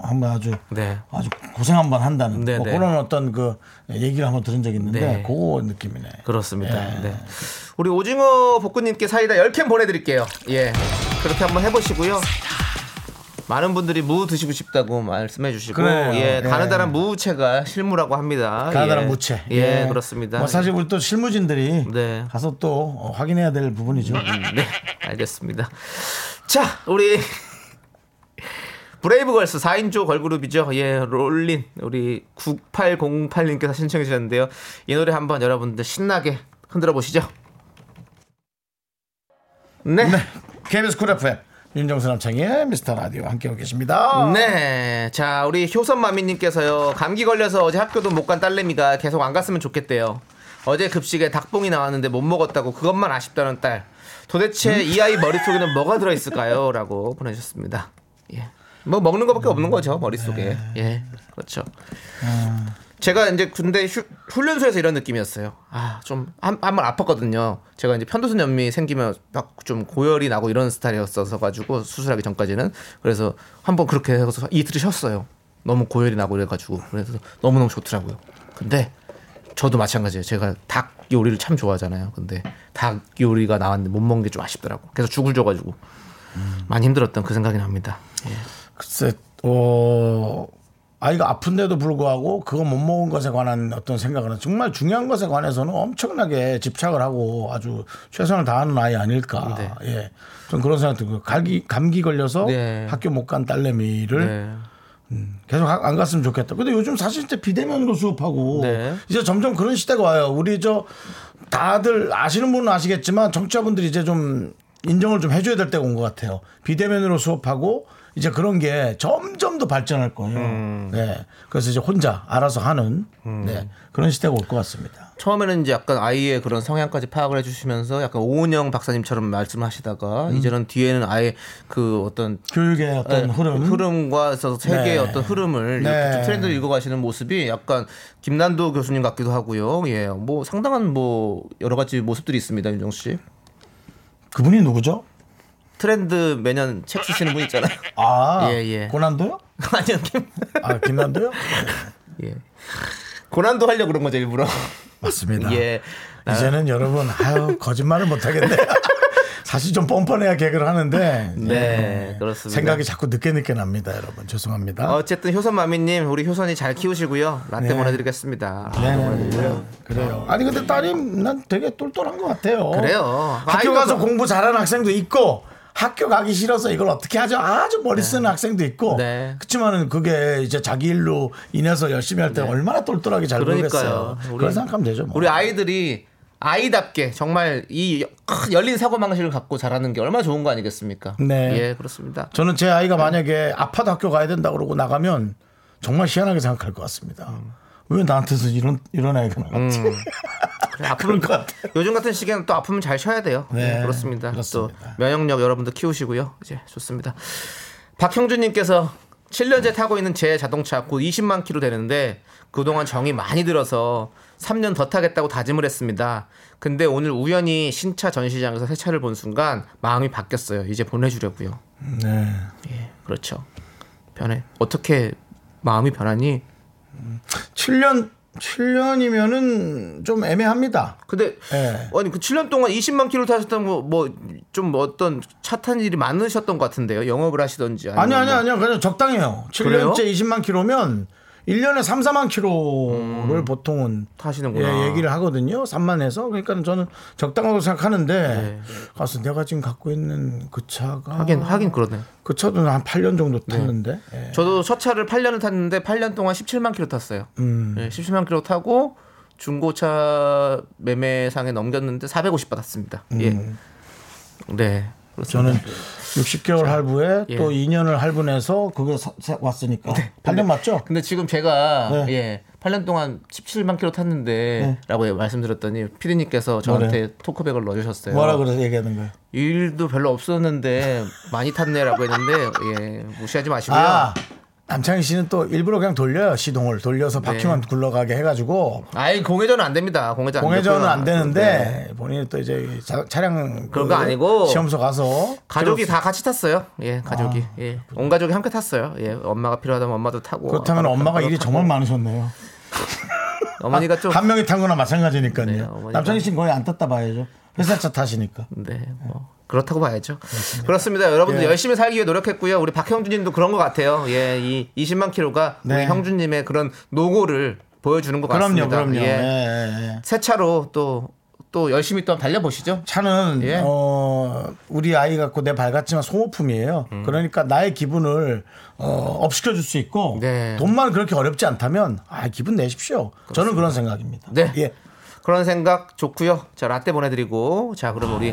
한번 아주 네. 아주 고생 한번 한다는 네, 뭐 네. 그런 어떤 그 얘기를 한번 들은 적이 있는데 네. 그거 느낌이네. 그렇습니다. 네. 우리 오징어 볶음님께 사이다 10캔 보내드릴게요. 예. 그렇게 한번 해보시고요. 많은 분들이 무 드시고 싶다고 말씀해 주시고 그래요. 예, 예. 가느다란 무채가 실무라고 합니다. 가나다란 예. 무채. 예, 그렇습니다. 뭐 사실 우리 또 실무진들이 네. 가서 또 어, 확인해야 될 부분이죠. 네, 알겠습니다. 자, 우리 브레이브걸스 4인조 걸그룹이죠. 예, Rollin 우리 9808님께서 신청해 주셨는데요. 이 노래 한번 여러분들 신나게 흔들어 보시죠. 네. 네. KBS Cool FM 윤정수 남창희 미스터 라디오 함께하고 계십니다. 네. 자, 우리 효선마미님께서요. 감기 걸려서 어제 학교도 못 간 딸내미가 계속 안 갔으면 좋겠대요. 어제 급식에 닭봉이 나왔는데 못 먹었다고 그것만 아쉽다는 딸. 도대체 이 아이 머릿속에는 뭐가 들어있을까요? 라고 보내주셨습니다. 예. 뭐 먹는 것밖에 없는 거죠, 머릿속에. 예. 그렇죠. 제가 이제 군대 휴, 훈련소에서 이런 느낌이었어요. 아, 좀, 한, 한 번 아팠거든요. 제가 이제 편도선 연미 생기면 막 좀 고열이 나고 이런 스타일이었어서 가지고 수술하기 전까지는. 그래서 한 번 그렇게 해서 이틀을 쉬었어요. 너무 고열이 나고 이래가지고. 그래서 너무너무 좋더라고요. 근데 저도 마찬가지예요. 제가 닭 요리를 참 좋아하잖아요. 근데 닭 요리가 나왔는데 못 먹는 게좀 아쉽더라고. 그래서 죽을 줘가지고 많이 힘들었던 그 생각이 납니다. 예. 글쎄, 어, 아이가 아픈데도 불구하고 그거 못 먹은 것에 관한 어떤 생각은 정말 중요한 것에 관해서는 엄청나게 집착을 하고 아주 최선을 다하는 아이 아닐까. 네. 예. 좀 그런 생각 들고 감기, 감기 걸려서 네. 학교 못 간 딸내미를 네. 계속 하- 안 갔으면 좋겠다. 근데 요즘 사실 이제 비대면으로 수업하고 네. 이제 점점 그런 시대가 와요. 우리 저 다들 아시는 분은 아시겠지만 정치자분들이 이제 좀 인정을 좀 해줘야 될 때가 온 것 같아요. 비대면으로 수업하고 이제 그런 게 점점 더 발전할 거예요. 음. 네. 그래서 이제 혼자 알아서 하는 네. 그런 시대가 올 것 같습니다. 처음에는 이제 약간 아이의 그런 성향까지 파악을 해주시면서 약간 오은영 박사님처럼 말씀하시다가 이제는 뒤에는 아예 그 어떤 교육의 어떤 네, 흐름. 흐름과 있어서 세계의 네. 어떤 흐름을 이렇게 네. 좀 트렌드를 읽어가시는 모습이 약간 김난도 교수님 같기도 하고요. 예, 뭐 상당한 뭐 여러 가지 모습들이 있습니다, 윤정 씨. 그분이 누구죠? 트렌드 매년 책 쓰시는 분 있잖아요. 아, 예, 예. 고난도요? 아니요, 김. 아, 김난도요? 예. 고난도 하려 고 그런 거죠 일부러. 맞습니다. 예. 이제는 여러분 아유 거짓말을 못 하겠네. 사실 좀 뻔뻔해야 개그를 하는데 네, 예, 그렇습니다. 생각이 자꾸 늦게 늦게 납니다, 여러분. 죄송합니다. 어쨌든 효선마미님 우리 효선이 잘 키우시고요. 라떼 네. 보내드리겠습니다. 네, 그래요. 아니 근데 딸이 난 되게 똘똘한 것 같아요. 그래요. 학교 아이고, 가서 그- 공부 잘하는 학생도 있고 학교 가기 싫어서 이걸 어떻게 하죠? 아주 머리 쓰는 학생도 있고. 네. 그렇지만은 그게 이제 자기 일로 인해서 열심히 할 때 얼마나 똘똘하게 잘 그러니까요. 모르겠어요. 그걸 생각하면 되죠. 뭐. 우리 아이들이 아이답게 정말 이큰 열린 사고 방식을 갖고 자라는 게 얼마나 좋은 거 아니겠습니까? 네. 예, 그렇습니다. 저는 제 아이가 만약에 아파도 학교 가야 된다 그러고 나가면 정말 희한하게 생각할 것 같습니다. 왜 나한테서 이런 이런 아이가 나갔지? 그래, 아프면 것 같아요. 요즘 같은 시기에는 또 아프면 잘 쉬어야 돼요. 네, 네, 그렇습니다. 그렇습니다. 또 면역력 여러분들 키우시고요. 이제 좋습니다. 박형준님께서 7년째 타고 있는 제 자동차 곧 20만 킬로 되는데 그동안 정이 많이 들어서 3년 더 타겠다고 다짐을 했습니다. 근데 오늘 우연히 신차 전시장에서 새 차를 본 순간 마음이 바뀌었어요. 이제 보내주려고요. 네. 예, 그렇죠. 변해. 어떻게 마음이 변하니? 7년 7년이면은 좀 애매합니다. 근데 예. 아니 그 7년 동안 20만 킬로 타셨던 거뭐좀 어떤 차 탄 일이 많으셨던 것 같은데요. 영업을 하시던지 아니 아니 뭐- 아니요. 그냥 적당해요. 그래요? 7년째 20만 킬로면 1년에 3, 4만 킬로를 보통은 음. 타시는구나. 예, 얘기를 하거든요. 3만에서. 그러니까 저는 적당하다고 생각하는데 가서 내가 지금 갖고 있는 그 차가 네. 하긴 하긴 그러네. 그 차도 한 8년 정도 탔는데. 예. 저도 첫 차를 8년을 탔는데 8년 동안 17만 킬로 탔어요. 음. 예, 17만 킬로 타고 중고차 매매상에 넘겼는데 450 받았습니다. 예. 네. 그렇습니다. 저는 60개월 할부에 예. 또 2년을 할부내서 그거 사- 사- 왔으니까 8년 맞죠? 근데 지금 제가 네. 예 8년 동안 17만 킬로 탔는데라고 말씀드렸더니 피디님께서 저한테 토크백을 넣어주셨어요. 뭐라 그래서 얘기하는 거예요? 일도 별로 없었는데 많이 탔네라고 했는데 예 무시하지 마시고요. 아 남창희 씨는 또 일부러 그냥 돌려요 시동을 돌려서 네. 바퀴만 굴러가게 해가지고 아이 공회전은 안 됩니다. 공회전 안 공회전은. 안 네. 되는데 본인이 또 이제 자- 차량 그런 그거 아니고 시험소 가서 가족이 다 같이 탔어요. 예, 가족이 예, 온 가족이 함께 탔어요. 예, 엄마가 필요하다면 엄마도 타고 그렇다면 엄마가 타고 일이 정말 많으셨네요. 어머니가 좀 한 명이 탄 거나 마찬가지니까요. 네, 남창희 씨는 거의 안 탔다 봐야죠. 회사 차 타시니까. 네, 뭐 그렇다고 봐야죠. 그렇습니다. 여러분들 예. 열심히 살기 위해 노력했고요. 우리 박형준님도 그런 것 같아요. 예, 이 20만 킬로가 우리 네. 형준님의 그런 노고를 보여주는 것 그럼요, 같습니다. 그럼요. 예. 예, 예, 예. 새 차로 또또 열심히 또 달려보시죠. 차는 예. 어, 우리 아이 갖고 내 밝았지만 소모품이에요. 음. 그러니까 나의 기분을 어, 업시켜 줄 수 있고 네. 돈만 그렇게 어렵지 않다면 아, 기분 내십시오. 저는 그런 생각입니다. 네. 예. 그런 생각 좋고요. 자 라떼 보내드리고 자 그럼 우리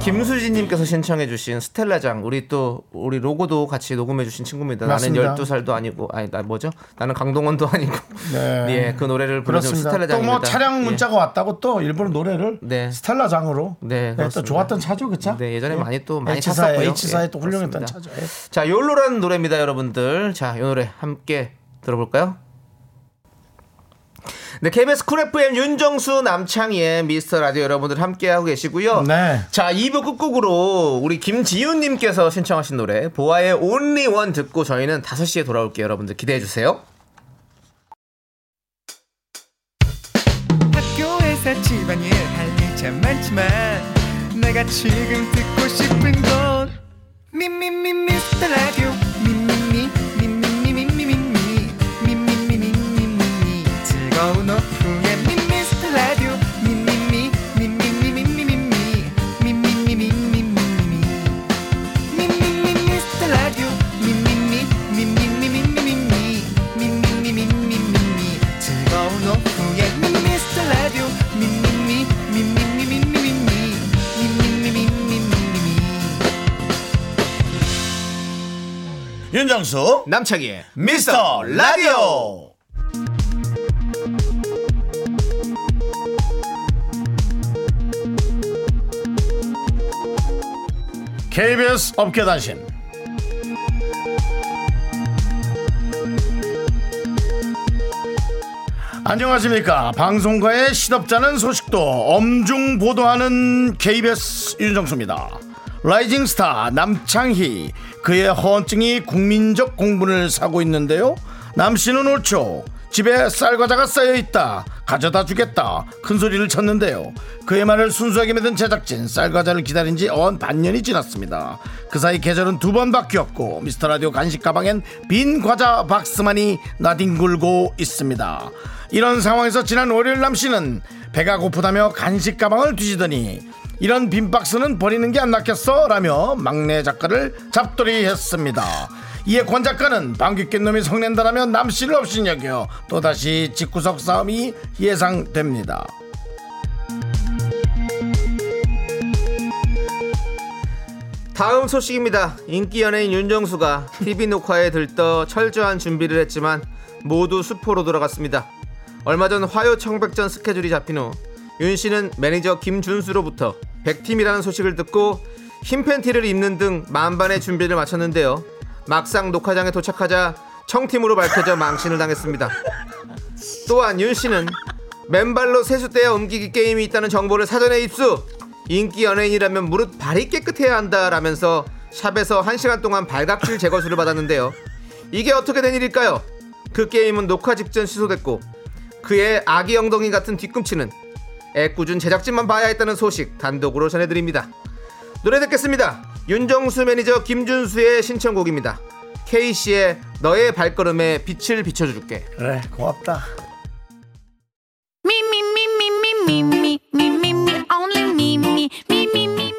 김수진님께서 신청해주신 스텔라장 우리 또 우리 로고도 같이 녹음해주신 친구입니다. 맞습니다. 나는 12 살도 아니고 아니 나 뭐죠? 나는 강동원도 아니고 네. 예, 그 노래를 부르는 그렇습니다. 또 스텔라장입니다. 뭐 차량 예. 문자가 왔다고 또 일부러 노래를 네. 스텔라장으로 네, 또 그렇습니다. 좋았던 차죠, 그차? 네, 예전에 많이 또 많이 H사에 탔었고요. H사에 예, 또 훌륭했던 그렇습니다. 차죠. 예. 자, YOLO라는 노래입니다, 여러분들. 자, 이 노래 함께 들어볼까요? 네, KBS Cool FM 윤정수 남창희의 미스터 라디오 여러분들 함께하고 계시고요. 네. 자, 2부 끝곡으로 우리 김지윤님께서 신청하신 노래 보아의 Only One 듣고 저희는 5시에 돌아올게요. 여러분들 기대해주세요. 학교에서 집안일 할일참 많지만 내가 지금 듣고 싶은 건 미 미 미 미스터 라디오 미미미 미미미 윤정수 남창희의 미스터 라디오 KBS 업계단신. 안녕하십니까. 방송가의 시덥잖은 소식도 엄중 보도하는 KBS 윤정수입니다. rising star 남창희 그의 허언증이 국민적 공분을 사고 있는데요. 남씨는 옳죠 집에 쌀과자가 쌓여 있다. 가져다 주겠다. 큰 소리를 쳤는데요. 그의 말을 순수하게 믿은 제작진 쌀과자를 기다린 지 어언 반년이 지났습니다. 그 사이 계절은 두 번 바뀌었고 미스터 라디오 간식 가방엔 빈 과자 박스만이 나뒹굴고 있습니다. 이런 상황에서 지난 월요일 남 씨는 배가 고프다며 간식 가방을 뒤지더니 이런 빈 박스는 버리는 게 안 낫겠어? 라며 막내 작가를 잡돌이했습니다. 이에 권 작가는 방귀 낀 놈이 성낸다라며 남씨를 없인 여겨 또다시 집구석 싸움이 예상됩니다. 다음 소식입니다. 인기 연예인 윤정수가 TV 녹화에 들떠 철저한 준비를 했지만 모두 수포로 돌아갔습니다. 얼마 전 화요 청백전 스케줄이 잡힌 후 윤 씨는 매니저 김준수로부터 100팀이라는 소식을 듣고 흰 팬티를 입는 등 만반의 준비를 마쳤는데요. 막상 녹화장에 도착하자 청팀으로 밝혀져 망신을 당했습니다. 또한 윤 씨는 맨발로 세수대야 옮기기 게임이 있다는 정보를 사전에 입수. 인기 연예인이라면 무릇 발이 깨끗해야 한다라면서 샵에서 1시간 동안 발각질 제거수를 받았는데요. 이게 어떻게 된 일일까요? 그 게임은 녹화 직전 취소됐고 그의 아기 엉덩이 같은 뒤꿈치는 애꿎은 제작진만 봐야 했다는 소식 단독으로 전해드립니다. 노래 듣겠습니다. 윤정수 매니저 김준수의 신청곡입니다. K씨의 너의 발걸음에 빛을 비춰줄게. 그래 고맙다. Me,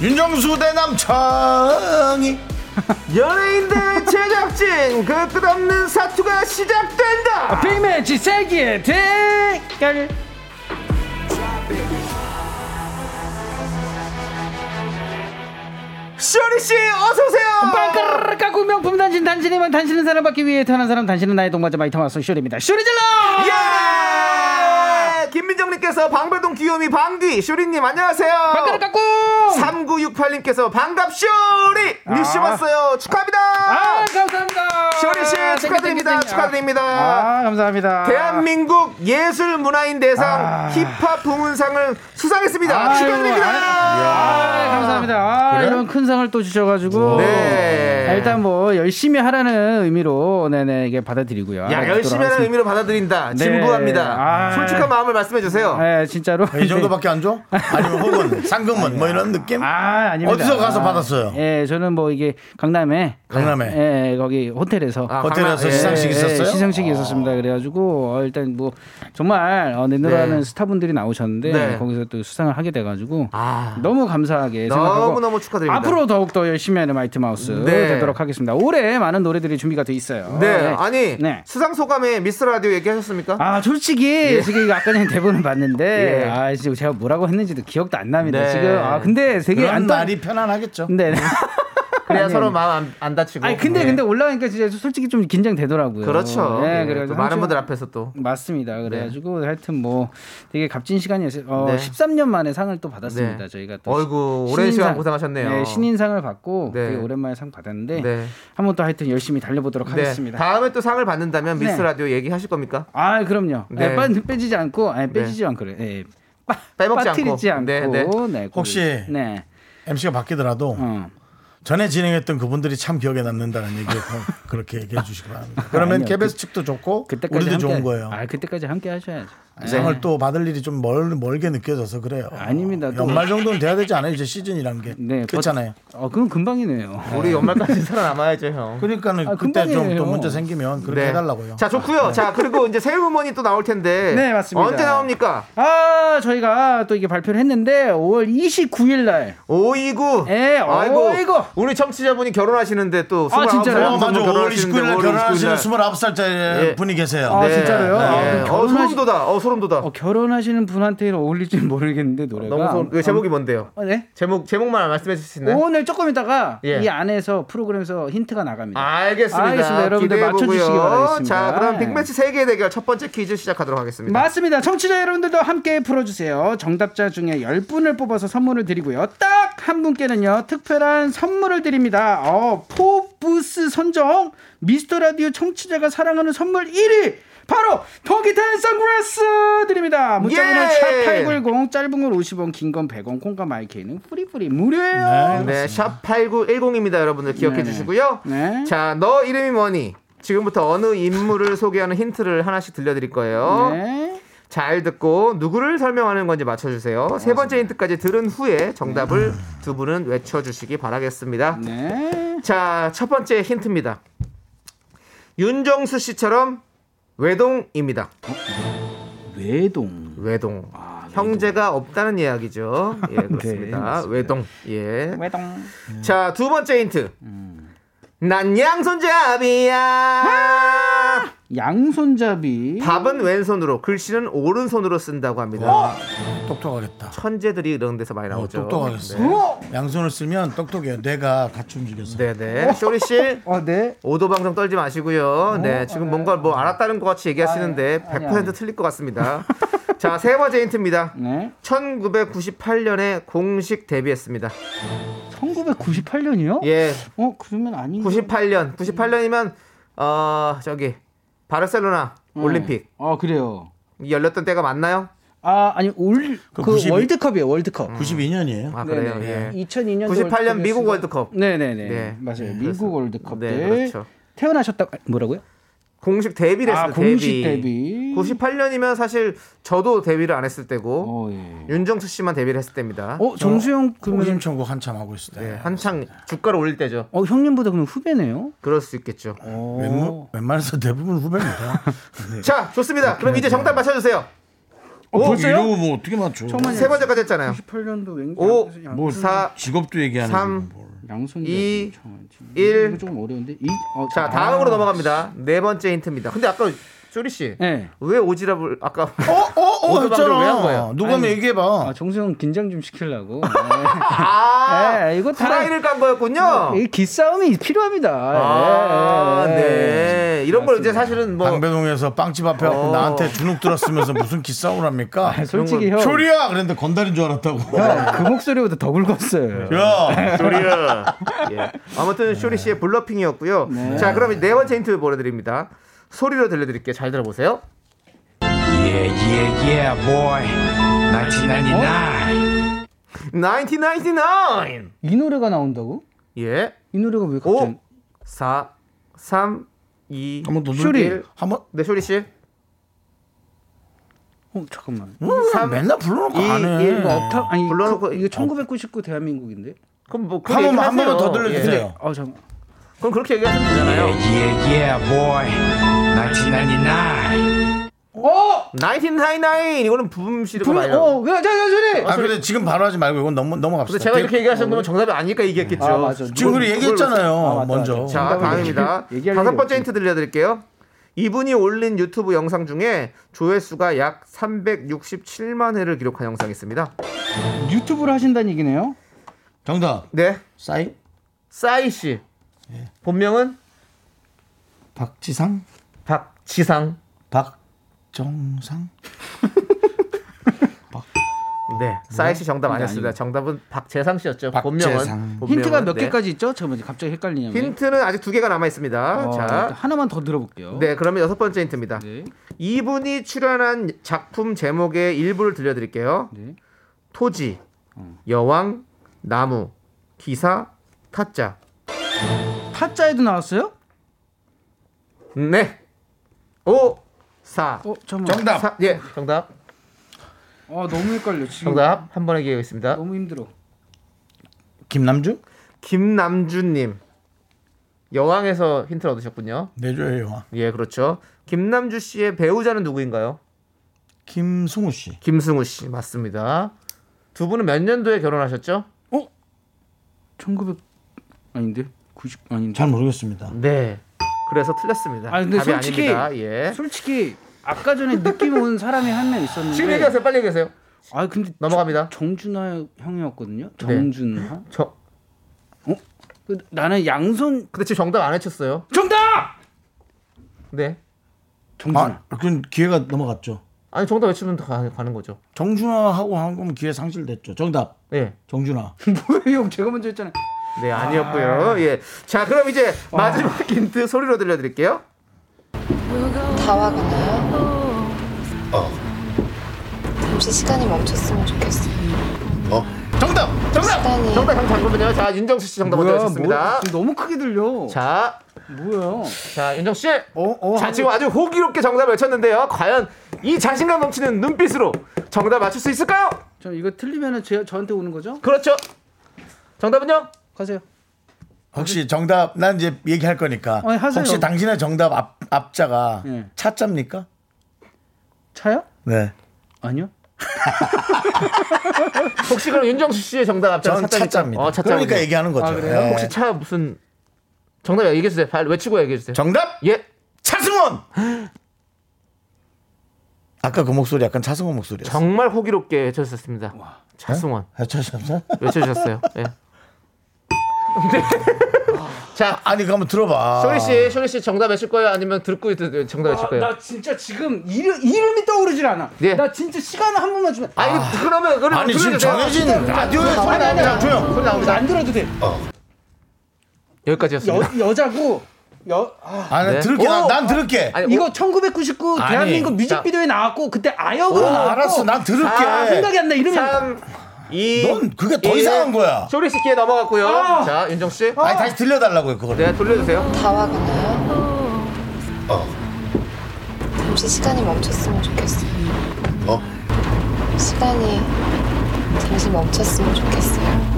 윤정수 대 남창이. 연예인 대 제작진 그 끝없는 사투가 시작된다! 빅매치 세기의 대결. 쇼리씨 어서오세요! 빵까르르 까고 명품 단신 단신이면 단신은 사랑받기 위해 태어난 사람 단신은 나의 동반자 마이티 마우스 쇼리입니다. 쇼리 질러! 예! 김민정님께서 방배동 귀요미 방귀 쇼리님 안녕하세요. 빵까르 깎고 3968님께서 반갑 쇼리! 아. 왔어요. 축하합니다. 아 감사합니다. 쇼리 씨 축하드립니다. 축하드립니다. 아 감사합니다. 대한민국 예술문화인 대상 아. 힙합 부문상을 수상했습니다 축하드립니다 아, 감사합니다. 아, 그래? 이런 큰 상을 또 주셔가지고. 네. 아, 일단 뭐 열심히 하라는 의미로 네네 이게 받아들이고요. 야 열심히 하는. 의미로 받아들인다 네. 진부합니다 아. 솔직한 마음을 말씀해 주세요 네, 진짜로. 이 정도밖에 안 줘? 아니면 혹은 상금은 뭐 이런 느낌? 아, 아닙니다. 어디서 가서 받았어요? 예, 저는 뭐 이게 강남에 강남에? 예, 거기 호텔에서 아, 호텔에서 강남, 예. 시상식 있었어요? 시상식이 있었습니다. 그래가지고 어, 일단 뭐 정말 어, 내노라는 네. 스타분들이 나오셨는데 네. 거기서 또 수상을 하게 돼가지고 아. 너무 감사하게 생각하고 너무 너무 축하드립니다. 앞으로 더욱 더 열심히 하는 마이티 마우스 네. 되도록 하겠습니다. 올해 많은 노래들이 준비가 돼 있어요. 네, 아니 네. 수상 소감에 미스터 라디오 얘기하셨습니까? 아 솔직히 지금 이거 아까 전에 대본을 봤는데 예. 아 지금 제가 뭐라고 했는지도 기억도 안 납니다. 네. 지금 아 근데 되게 안 떠- 말이 편안하겠죠. 네. 그래야 아니, 서로. 마음 안, 안 다치고. 아니 근데 네. 근데 올라가니까 진짜 솔직히 좀 긴장되더라고요. 그렇죠. 네, 예, 그래가지고 또 많은 분들 앞에서 또. 맞습니다. 그래가지고 하여튼 뭐 되게 값진 시간이었어요. 어, 네. 13년 만에 상을 또 받았습니다. 네. 저희가 또 어이구, 오랜 시간 고생하셨네요. 네, 신인상을 받고 네. 되게 오랜만에 상 받았는데 네. 한번 또 하여튼 열심히 달려보도록 네. 하겠습니다. 다음에 또 상을 받는다면 미스 네. 라디오 얘기하실 겁니까? 아 그럼요. 네. 네. 빠, 빼지지 않고 아니, 빼지지 않고 그래. 예. 빠, 빼먹지 않고. 않고. 네, 네, 네. 그- 혹시 네. MC가 바뀌더라도 어. 전에 진행했던 그분들이 참 기억에 남는다는 얘기 꼭 그렇게 얘기해 주시기 바랍니다. 그러면 아니요. KBS 측도 좋고 우리도 좋은 거예요. 아 그때까지 함께 하셔야죠. 상을 또 받을 일이 좀 멀, 멀게 느껴져서 그래요. 아닙니다. 또- 연말 정도는 돼야 되지 않아요? 이제 시즌이란 게. 네, 그렇잖아요. 어, 그건 금방이네요. 우리 연말까지 살아남아야죠, 형. 그러니까는 아, 그때 좀. 또 문제 생기면 그렇게 해달라고요. 자, 좋고요. 자, 그리고 이제 새 음원이 또 나올 텐데. 네, 맞습니다. 언제 나옵니까? 아, 저희가 또 이게 발표를 했는데 5월 29일 날 529. 예, 아이고. 어이구. 우리 청취자분이 결혼하시는데 또 아, 29살 진짜요? 어, 맞아. 5월 29일 날 결혼하시는 29살짜리 예. 분이 계세요. 아, 진짜로요? 아, 네. 그럼 어, 결혼하시- 소름 돋아. 어, 소름 돋아. 어, 결혼하시는 분한테는 어울릴지 모르겠는데 노래가 너무 소름. 왜 제목이 뭔데요? 어, 네? 제목 제목만 말씀해 주실 수 있나요? 오늘 조금 있다가 예. 이 안에서 프로그램에서 힌트가 나갑니다. 알겠습니다. 알겠습니다. 여러분들 맞춰 주시기 보고요. 바라겠습니다. 자, 그럼 네. 빅매치 세계 대결 첫 번째 퀴즈 시작하도록 하겠습니다. 맞습니다. 청취자 여러분들도 함께 풀어 주세요. 정답자 중에 10분을 뽑아서 선물을 드리고요. 딱 한 분께는요, 특별한 선물을 드립니다. 어, 포부스 선정 미스터 라디오 청취자가 사랑하는 선물 1위! 바로 통기타 선글라스 드립니다. 문자번호 예! 샵8910 짧은 건 50원, 긴 건 100원, 콩과 마이케이는 free free 무료예요. 네, 샵 8910입니다. 여러분들 기억해 네. 주시고요. 네. 자, 너 이름이 뭐니? 지금부터 어느 인물을 소개하는 힌트를 하나씩 들려드릴 거예요. 네. 잘 듣고 누구를 설명하는 건지 맞춰주세요. 세 번째 힌트까지 들은 후에 정답을 두 분은 외쳐주시기 바라겠습니다. 네. 자, 첫 번째 힌트입니다. 윤정수 씨처럼 외동입니다. 외동. 외동. 형제가 없다는 이야기죠. 예, 그렇습니다. 네. 외동. 예. 외동. 자, 두 번째 힌트. 음. 난 양손잡이야. 양손잡이. 밥은 왼손으로, 글씨는 오른손으로 쓴다고 합니다. 똑똑하겠다. 천재들이 이런 데서 많이 어, 나오죠. 똑똑하겠어. 네. 양손을 쓰면 똑똑해요. 뇌가 같이 움직여서. 네네. 쇼리 씨. 어, 네. 오도방정 떨지 마시고요. 네, 지금 뭔가 뭐 알았다는 것 같이 얘기하시는데 아니, 100% 아니. 틀릴 것 같습니다. 자, 세 번째 힌트입니다. 네. 1998년에 공식 데뷔했습니다. 1998년이요? 예, 어, 그러면 아닌 98년. 98년이면 어 저기 바르셀로나 올림픽 아, 그래요. 열렸던 때가 맞나요? 아, 아니 올 그, 그 92 월드컵이에요, 월드컵. 92년이에요. 아 그래요. 예. 2002년 98년 미국 월드컵. 네, 네, 네. 네. 맞아요. 네, 미국 그래서- 월드컵 네, 때 그렇죠. 태어나셨다 뭐라고요? 공식 데뷔를 아, 했어요. 공식 데뷔. 98년이면 사실 저도 데뷔를 안 했을 때고 어, 예. 윤정수 씨만 데뷔를 했을 때입니다. 어, 정수영 그러면 호심 천국 한참 하고 있을 때. 네, 한창 주가를 올릴 때죠. 어, 형님보다 그럼 후배네요. 그럴 수 있겠죠. 어. 웬, 웬만해서 대부분 후배입니다. 자, 좋습니다. 그럼 이제 정답 맞춰 주세요. 어, 벌써요? 이러고 뭐 어떻게 맞춰? 세 번째까지 했잖아요. 98년도 왠지 오, 양- 뭐 사, 직업도 얘기하는 삼, 뭘. 양손잡이 이, 청아지. 일. 이거 조금 어려운데. 이, 어, 자, 아. 다음으로 넘어갑니다. 네 번째 힌트입니다. 근데 아까 쇼리 씨, 네. 왜 오지랖을 아까 어, 어, 어, 오도방정 왜한 거예요? 했잖아. 누가 하면 얘기해 봐. 아, 정수영 긴장 좀 시키려고. 아, 네, 이거 다- 후라이를 깐 거였군요. 이 기싸움이 필요합니다. 아, 예, 예. 네. 이런 걸 이제 사실은 뭐 방배동에서 빵집 앞에 어. 나한테 주눅 들었으면서 무슨 기싸움을 합니까? 솔직히 형, 쇼리야! 그랬는데 건달인 줄 알았다고. 형, 그 목소리보다 더 굵었어요. 야! 쇼리야. 예. 아무튼 쇼리 씨의 블러핑이었고요. 자, 그럼 네 번째 힌트 보내 드립니다. 소리로 들려드릴게요. 잘 들어보세요. Yeah, yeah, yeah, boy. 1999. 1999. 이 노래가 나온다고? 예. 이 노래가 왜 갑자기? 5, 4, 3, 2, 한번 더 쇼리. 한번 네, 쇼리 씨. 어, 잠깐만. 음, 맨날 불러놓고 이, 안 해. 일, 이거 억타 아니 불러놓고- 그, 이거 1999 대한민국인데. 그럼 뭐한 번만 한 번만 더 들려주세요. 예. 아, 잠깐. 그럼 그렇게 얘기하시면 되잖아요. Yeah, yeah, yeah, boy. 1999. 1999 이거는 부음 분, 맞아요. 어, 야, 자, 야, 소리. 아, 근데 지금 바로 하지 말고 이건 넘, 넘어갑시다. 근데 제가 이렇게 얘기하시는 거면 정답이 아니니까 얘기했겠죠. 아, 맞아. 지금 우리 얘기했잖아요. 아, 맞다, 먼저. 자, 다음입니다. 다섯 번째. 힌트 들려 드릴게요. 이분이 올린 유튜브 영상 중에 조회수가 약 367만 회를 기록한 영상이 있습니다. 유튜브를 하신다는 얘기네요. 정답. 네, 싸이? 싸이 씨. 본명은 박지상? 박지상. 박정상? 네, 싸이 씨 정답 근데 아니었습니다. 정답은 박재상 씨였죠. 박재상. 본명은. 본명은. 힌트가 몇 네. 개까지 있죠? 잠깐만 갑자기 헷갈리냐면. 힌트는 아직 두 개가 남아 있습니다. 어, 자, 하나만 더 들어볼게요. 네, 그러면 여섯 번째 힌트입니다. 네. 이분이 출연한 작품 제목의 일부를 들려드릴게요. 네. 토지, 여왕, 나무, 기사, 타짜. 타짜에도 나왔어요? 네. 5, 4. 어. 정답. 사, 예, 정답. 아, 너무 헷갈려. 지금 정답 한 번에 기회겠습니다. 너무 힘들어. 김남주? 김남주님 여왕에서 힌트를 얻으셨군요. 내조의 여왕. 예, 그렇죠. 김남주 씨의 배우자는 누구인가요? 김승우 씨. 김승우 씨 맞습니다. 두 분은 몇 년도에 결혼하셨죠? 1900 아닌데? 90 아닌데. 잘 모르겠습니다. 네. 그래서 틀렸습니다. 아, 근데 답이 솔직히 아닙니다. 예. 솔직히 아까 전에 느낌 온 사람이 한 명 있었는데. 지금 얘기하세요. 빨리 얘기하세요. 아, 근데 넘어갑니다. 정준하 형이었거든요. 정준하. 저 그, 나는 양손 근데 지금 정답 안 해쳤어요. 정답. 네. 정준하. 아, 그건 기회가 넘어갔죠. 아니 정답 외치면 가- 가는 거죠. 정준하하고 한 거면 기회 상실됐죠. 정답. 네. 정준하. 뭐예요? 제가 먼저 했잖아요. 네, 아니었고요. 예. 자, 그럼 이제 마지막 힌트 소리로 들려드릴게요. 다 와가나요? 잠시 시간이 멈췄으면 좋겠어. 정답. 정답. 시간이 정답 한 잠깐만요. 자, 윤정수 씨 정답 먼저 하셨습니다. 지금 너무 크게 들려. 자, 뭐야? 자, 윤정수 씨. 어, 어. 자, 지금 아주 호기롭게 정답 외쳤는데요. 과연 이 자신감 넘치는 눈빛으로 정답 맞출 수 있을까요? 저 이거 틀리면은 제, 저한테 오는 거죠? 그렇죠. 정답은요? 가세요. 혹시 정답 난 이제 얘기할 거니까. 아니, 하세요. 혹시 당신의 정답 앞 앞자가 예. 차자입니까? 차요? 네. 아니요. 혹시 그럼 윤정수 씨의 정답 앞자가 전 차자입니까? 차자입니다. 어, 차자군요. 그러니까 얘기하는 거죠. 아, 그래요? 예. 혹시 차 무슨 정답 얘기해 주세요. 발 외치고 얘기해 주세요. 정답 예. 차승원. 아까 그 목소리 약간 차승원 목소리였어. 정말 호기롭게 외쳐주셨습니다. 차승원 아, 차승원. 외쳐주셨어요. 예. 네. 자, 아니 그거 한번 들어봐. 쇼리 씨, 쇼리 씨 정답 외칠 거예요? 아니면 듣고 있- 정답 외칠 거예요? 나 진짜 지금 이름 이름이 떠오르질 않아. 예. 나 진짜 시간 한 번만 주면. 아니 그러면 그러면 아니 지금. 정해진 라디오에 아니, 아니, 아니. 자 조용. 소리 나옵니다. 안 들어도 돼. 여기까지였습니다. 여 여자고 여 아, 아니 네. 들을게. 난, 오! 난 들을게. 아니, 이거 1999 아니, 대한민국 뮤직비디오에 나왔고 그때 아역으로 어, 나왔고. 알았어. 난 들을게. 아, 생각이 안 나. 이름이 3, 2, 넌 그게 더 이상한 거야. 쇼리 씨께 넘어갔고요. 아. 자, 윤정 씨. 아니 다시 들려달라고요 그걸. 네, 돌려주세요. 다 와가나요? 잠시 시간이 멈췄으면 좋겠어. 시간이 잠시 멈췄으면 좋겠어요.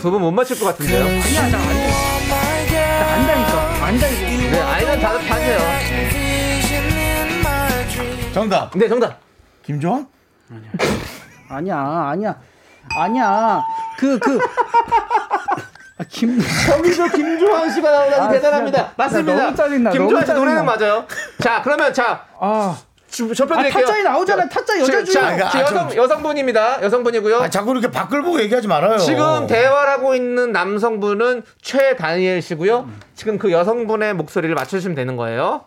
두 분 못 맞힐 것 같은데요. 아니야, 나 안 돼. 나 안다니까. 안다 이거. 네, 아이는 다들 파세요. 정답. 네, 정답. 김조한? 아니야, 아니야, 아니야. 그 그. 아, 김. 거기서 김조한 씨가 나오다니 아, 대단합니다. 진짜. 맞습니다. 나 너무 짜증나, 김조한 씨 노래는. 맞아요. 자, 그러면 자, 아, 주- 좁혀드릴게요. 아, 타짜에 나오잖아. 타짜 여자 자, 아, 여성 좀- 여성분입니다. 여성분이고요. 아 자꾸 이렇게 밖을 보고 얘기하지 말아요. 지금 대화를 하고 있는 남성분은 최다니엘 씨고요. 지금 그 여성분의 목소리를 맞춰주시면 되는 거예요.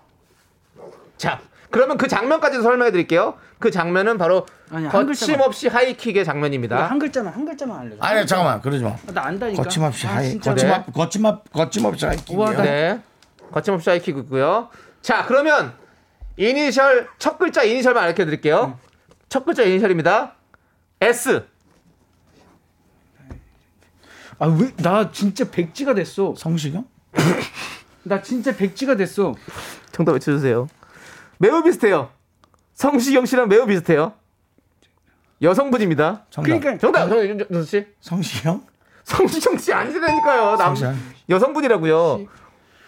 자, 그러면 그 장면까지도 설명해 드릴게요. 그 장면은 바로 아니, 한 거침없이 하이킥의 이거 장면입니다. 한 글자만 한 글자만 알려줘. 아니 잠깐만 그러지 마. 아, 나 안다니까. 거침없이 아, 하이 진짜로. 거침없 거침없 거침없이 하이 우와, 나- 네. 거침없이 하이킥이고요. 자, 그러면 이니셜 첫 글자 이니셜만 알려 드릴게요. 첫 글자 이니셜입니다. S. 아, 왜 나 진짜 백지가 됐어. 성시경? 나 진짜 백지가 됐어. 정답 외쳐주세요. 매우 비슷해요. 성시경 씨랑 매우 비슷해요. 여성분입니다. 정답. 그러니까 정답, 정- 윤- 윤수 씨. 성시경? 성시경 씨 아니라니까요. 남 성시경. 여성분이라고요.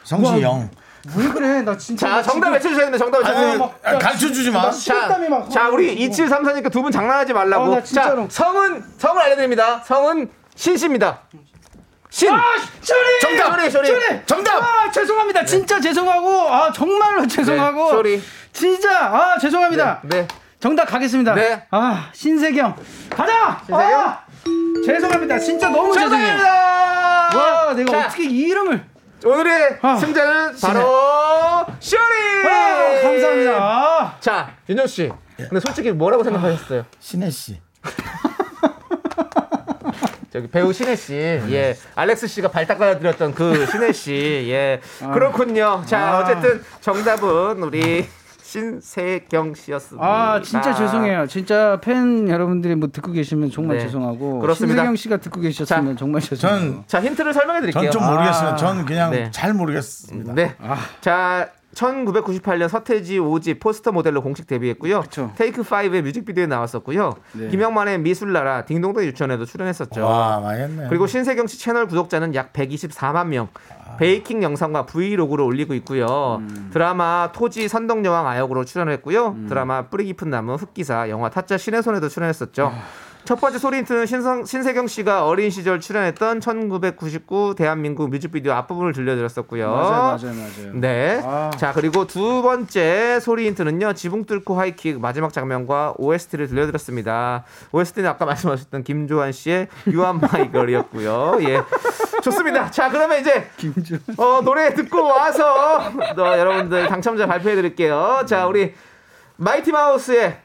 성시경. 왜 그래? 나 진짜. 자, 나 정답 외쳐주셔야 됩니다. 정답 외쳐주세요. 아, 가르쳐 주지 마. 막 자, 우리 흘러가지고. 2734니까 두 분 장난하지 말라고. 아. 자, 성은 성을 알려드립니다. 성은 신 씨입니다. 신. 아, 쇼리! 정답! 쇼리, 쇼리. 쇼리! 정답! 아, 죄송합니다. 진짜 죄송하고, 아, 정말로 죄송하고. 네, 쇼리. 진짜, 아, 죄송합니다. 네. 정답 가겠습니다. 네. 아, 신세경. 가자! 신세경? 아, 죄송합니다. 진짜 너무 죄송해요. 죄송합니다. 와, 내가 자, 어떻게 이 이름을. 오늘의 아, 승자는 바로 쇼리. 아, 감사합니다. 아, 자, 윤정 씨. 근데 솔직히 뭐라고 생각하셨어요? 신혜 씨. 저기 배우 신혜 씨, 예, 알렉스 씨가 발 닦아드렸던 그 신혜 씨, 예, 그렇군요. 자, 아. 어쨌든 정답은 우리 신세경 씨였습니다. 아, 진짜 죄송해요. 진짜 팬 여러분들이 뭐 듣고 계시면 정말 네. 죄송하고. 그렇습니다. 신세경 씨가 듣고 계셨으면 정말 죄송해요. 전 자, 힌트를 설명해 드릴게요. 전 좀 모르겠어요. 아. 전 그냥 네. 잘 모르겠습니다. 네. 자, 1998년 서태지 5집 포스터 모델로 공식 데뷔했고요. 그쵸. 테이크 5의 뮤직비디오에 나왔었고요. 네. 김영만의 미술나라 딩동댕 유치원에도 출연했었죠. 와, 많이 했네. 그리고 신세경 씨 채널 구독자는 약 124만 명. 베이킹 영상과 브이로그를 올리고 있고요. 드라마 토지 선덕여왕 아역으로 출연했고요. 드라마 뿌리 깊은 나무 흑기사 영화 타짜 신의 손에도 출연했었죠. 첫 번째 소리 힌트는 신성, 신세경 씨가 어린 시절 출연했던 1999 대한민국 뮤직비디오 앞부분을 들려드렸었고요. 맞아요, 맞아요, 맞아요. 네. 아. 자, 그리고 두 번째 소리 힌트는요. 지붕 뚫고 하이킥 마지막 장면과 OST를 들려드렸습니다. OST는 아까 말씀하셨던 김조한 씨의 You Are My Girl이었고요. 예. 좋습니다. 자, 그러면 이제 어, 노래 듣고 와서 어, 여러분들 당첨자 발표해 드릴게요. 자, 우리 마이티 마우스의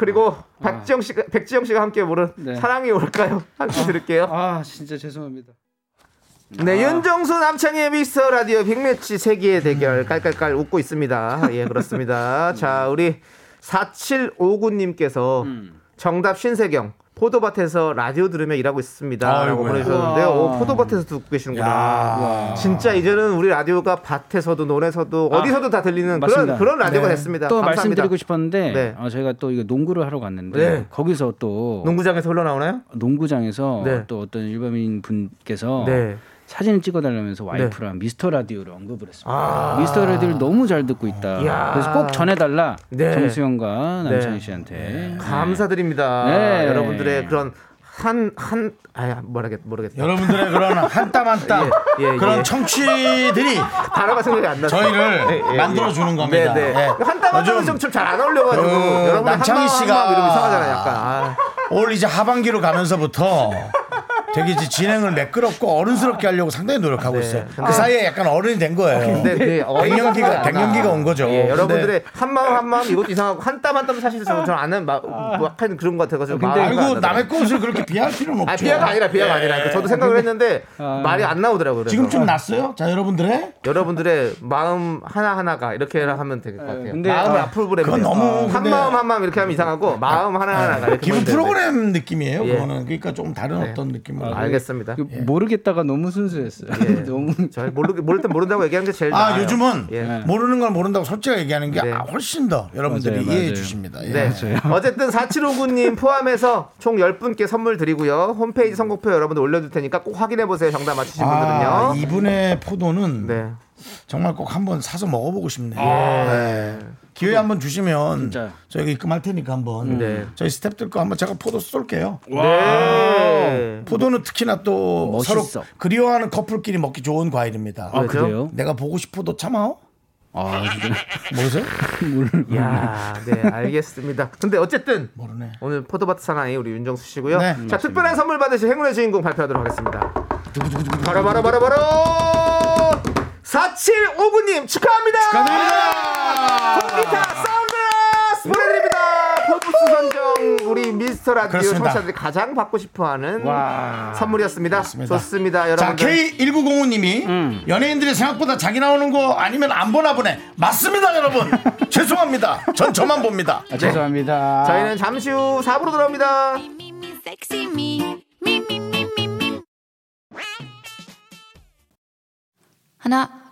그리고 박지영 씨가 백지영 씨가 함께 부른 네. 사랑이 올까요? 함께 들을게요. 아 진짜 죄송합니다. 네, 윤정수 남창의 미스터 라디오 빅매치 세계의 대결 깔깔깔 웃고 있습니다. 예, 그렇습니다. 자, 우리 4759님께서 정답 신세경 포도밭에서 라디오 들으며 일하고 있습니다라고 아이고야. 보내주셨는데요. 오, 포도밭에서 듣고 계시는구나. 야. 진짜 이제는 우리 라디오가 밭에서도 논에서도 어디서도 다 들리는 그런 맞습니다. 그런 라디오가 네. 됐습니다. 또 감사합니다. 말씀드리고 싶었는데 네. 어, 저희가 또 이거 농구를 하러 갔는데 네. 거기서 또 농구장에서 흘러나오나요? 농구장에서 네. 또 어떤 일반인 분께서 네. 사진을 찍어달라면서 와이프랑 미스터 라디오를 언급을 했습니다. 아. 미스터 라디오를 너무 잘 듣고 있다. 그래서 꼭 전해달라 네. 정수영과 남창희 네. 씨한테 네. 감사드립니다. 네. 여러분들의 그런 한 한아 모르겠 모르겠다. 여러분들의 그런 한 땀 한땀 예, 예, 그런 예. 청취들이 단어가 생각이 안 나서 저희를 만들어 주는 겁니다. 네, 네. 예. 한땀 한땀은 요즘 좀잘 안 어울려 가지고 그 여러분 남창희 씨가- 이러면 이상하잖아요, 약간. 아. 올 이제 하반기로 가면서부터 되게 이제 진행을 매끄럽고 어른스럽게 하려고 상당히 노력하고 네. 있어요. 근데- 그 사이에 약간 어른이 된 거예요. 근데 그 어이가 갱년기가 안 나. 갱년기가 온 거죠. 예, 여러분들의 근데 한 마음 한 마음 이것도 이상하고 한 땀 한 땀 사실 저는 아는 막 약간 그런 것 같아가지고 근데 마음이 나더라고요. 남의 것을 그렇게 비할 필요는 없죠. 아 비하가 아니라 비하가 아니라 그러니까 저도 생각을 했는데 아. 말이 안 나오더라고요. 그래서. 지금 좀 났어요? 자 여러분들의 여러분들의 마음 하나 하나가 이렇게 하면 될 것 같아요. 근데- 마음을 아, 앞으로 보내면 그건. 너무 한 근데- 마음 한 마음 이렇게 하면 이상하고 마음 하나 하나가 이렇게 기본 보내면 되는데. 프로그램 느낌이에요. 예. 그거는 그러니까 좀 다른 네. 어떤 느낌 으로. 알겠습니다. 그 모르겠다가 너무 순수했어요. 예. 너무 잘 모르 모를 땐 모른다고 얘기하는 게 제일 아 나아요. 요즘은 예. 모르는 걸 모른다고 솔직하게 얘기하는 게 네. 아, 훨씬 더 여러분들이 맞아요, 이해해 맞아요. 주십니다. 예. 네. 어쨌든 4759님 포함해서 총 10분께 선물 드리고요. 홈페이지 선곡표 여러분들 올려둘 테니까 꼭 확인해 보세요. 정답 맞히신 아, 분들은요. 이분의 포도는 네. 정말 꼭 한번 사서 먹어보고 싶네요. 예. 네. 기회 한번 주시면 진짜. 저희가 입금할 테니까 한번 네. 저희 스탭들 거 한번 제가 포도 쏠게요. 네. 포도는 특히나 또 멋있어. 서로 그리워하는 커플끼리 먹기 좋은 과일입니다. 아? 그래요? 내가 보고 싶어도 참아요? 아 모르세요? 야, 네, 알겠습니다. 근데 어쨌든 모르네. 오늘 포도밭 사나이 우리 윤정수 씨고요. 네, 자, 특별한 선물 받으실 행운의 주인공 발표하도록 하겠습니다. 바로 바로 바로 바로 4759님 축하합니다. 축하드립니다. 통기타 선글라스 보내드립니다. 포브스 선정 우리 미스터 라디오 그렇습니다. 청취자들이 가장 받고 싶어하는 와. 선물이었습니다. 그렇습니다. 좋습니다, 자, 여러분들. K1905님이 연예인들이 생각보다 자기 나오는 거 아니면 안 보나 보네. 맞습니다, 여러분. 죄송합니다. 전 저만 봅니다. 아, 죄송합니다. 저희는 잠시 후 4부로 돌아옵니다. 하나,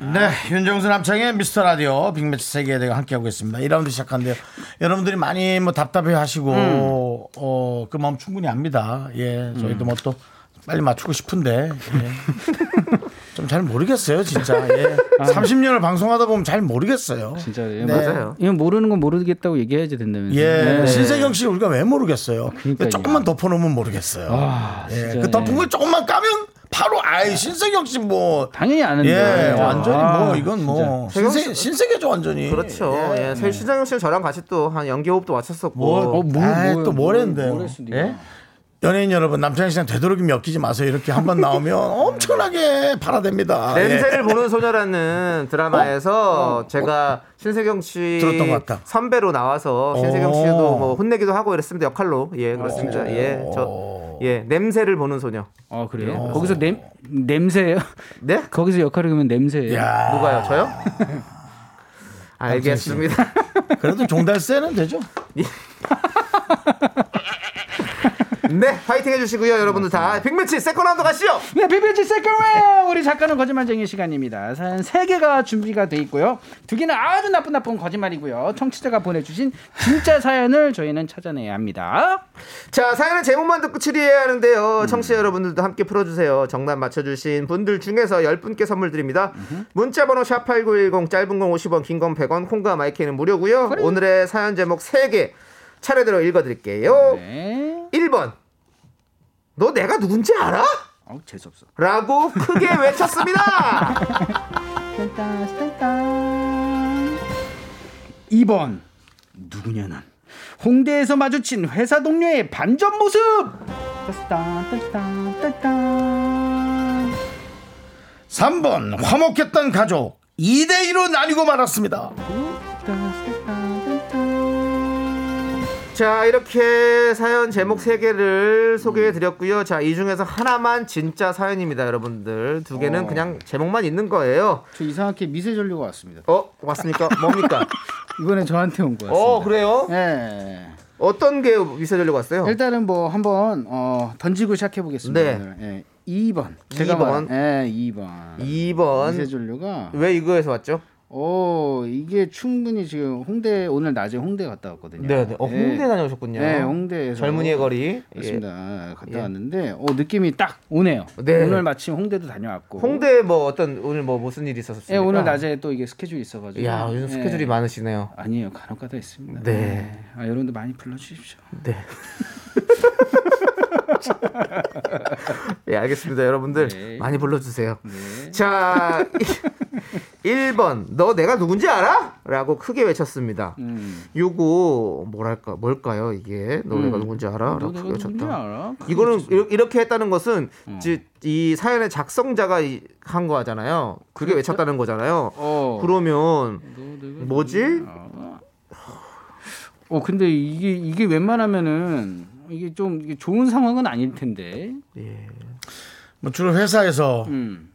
네, 윤정수 남창의 미스터 라디오 빅매치 세계에 대해 함께하고 있습니다. 2라운드 시작한데요. 여러분들이 많이 뭐 답답해 하시고, 어, 그 마음 충분히 압니다. 예, 저희도 뭐 또 빨리 맞추고 싶은데, 예. 좀 잘 모르겠어요, 진짜. 예. 30년을 방송하다 보면 잘 모르겠어요. 진짜 네. 맞아요. 이건 모르는 건 모르겠다고 얘기해야지 된다면서. 예, 네. 신세경 씨 우리가 왜 모르겠어요? 그러니까요. 조금만 덮어놓으면 모르겠어요. 아, 예, 진짜, 그 덮은 예. 걸 조금만 까면 바로 아이 신세경 씨뭐 당연히 아는데. 예, 진짜. 완전히 아, 뭐 이건 뭐 진짜. 신세, 신세계죠 완전히. 그렇죠. 예. 예. 신장영 씨는 저랑 같이 또 한 연기 호흡도 맞췄었고. 뭐, 어, 뭐, 뭐, 또뭘 네가. 예? 연예인 여러분 남창희 씨랑 되도록이면 엮이지 마세요. 이렇게 한 번 나오면 엄청나게 팔아댑니다. 예. 냄새를 보는 소녀라는 드라마에서 제가 신세경 씨 어? 들었던 것 같다. 선배로 나와서 신세경 오. 씨도 뭐 혼내기도 하고 이랬습니다 역할로 예 그렇습니다 오. 예저 예, 냄새를 보는 소녀. 어 그래요? 예. 거기서 냄 냄새예요? 네? 거기서 역할을 그러면 냄새예요? 야, 누가요? 저요? 알겠습니다. 그래도 종달새는 되죠. 네, 파이팅 해주시고요, 여러분들 다 빅매치 second 라운드 가시죠. 네, 비비지 세컨웨어 우리 작가는 거짓말쟁이 시간입니다. 사연 세 개가 준비가 돼 있고요. 두 개는 아주 나쁜 나쁜 거짓말이고요. 청취자가 보내주신 진짜 사연을 저희는 찾아내야 합니다. 자, 사연은 제목만 듣고 추리해야 하는데요. 청취자 여러분들도 함께 풀어주세요. 정답 맞춰주신 분들 중에서 10분께 선물 드립니다. 문자번호 샵8910, 짧은 건 50원, 긴 건 100원, 콩과 마이크는 무료고요. 오늘의 사연 제목 3개 차례대로 읽어드릴게요. 네. 1번. 너 내가 누군지 알아? 어우 재수없어. 라고 크게 외쳤습니다. 딴딴, 딴딴. 2번 누구냐 난 홍대에서 마주친 회사 동료의 반전 모습. 딴딴, 딴딴, 딴딴. 3번 화목했던 가족 2대 2로 나뉘고 말았습니다. 자, 이렇게 사연 제목 3개를 소개해 드렸고요. 자, 이 중에서 하나만 진짜 사연입니다, 여러분들. 두 개는 어. 그냥 제목만 있는 거예요. 저 이상하게 미세 전류가 왔습니다. 어, 왔습니까? 뭡니까? 이번에 저한테 온 거였습니다. 어, 그래요? 네. 어떤 게 위세전력 왔어요? 일단은 뭐 한번 어, 던지고 시작해 보겠습니다. 네. 오늘. 예, 2번. 제가 2번. 말한- 예, 2번. 2번. 미세 전류가 왜 이거에서 왔죠? 오, 이게 충분히 지금 홍대 오늘 낮에 홍대 갔다 왔거든요. 네, 네. 어, 예. 홍대 다녀오셨군요. 네, 홍대에서 젊은이의 거리. 그렇습니다. 예. 갔다 예. 왔는데 어, 느낌이 딱 오네요. 네. 오늘 마침 홍대도 다녀왔고. 홍대 뭐 어떤 오늘 뭐 무슨 일이 있었습니까? 예, 오늘 낮에 또 이게 스케줄이 있어가지고. 야, 요즘 예. 스케줄이 많으시네요. 아니에요, 간혹가다 있습니다. 네. 아, 여러분들 많이 불러주십시오. 네. 예, 알겠습니다. 여러분들 네. 많이 불러주세요. 네. 자, 1번. 너 내가 누군지 알아? 라고 크게 외쳤습니다. 음. 요거 뭐랄까 뭘까요 이게 너 내가 누군지 알아? 너 라고 크게 외쳤다. 알아? 크게 이거는 외쳤어. 이렇게- 했다는 것은 어. 이제 이 사연의 작성자가 이- 한 거잖아요. 그게 외쳤다는 거잖아요. 어. 그러면 뭐지? 어 근데 이게 이게 웬만하면은 이게 좀 이게 좋은 상황은 아닐 텐데. 예. 뭐 주로 회사에서 음.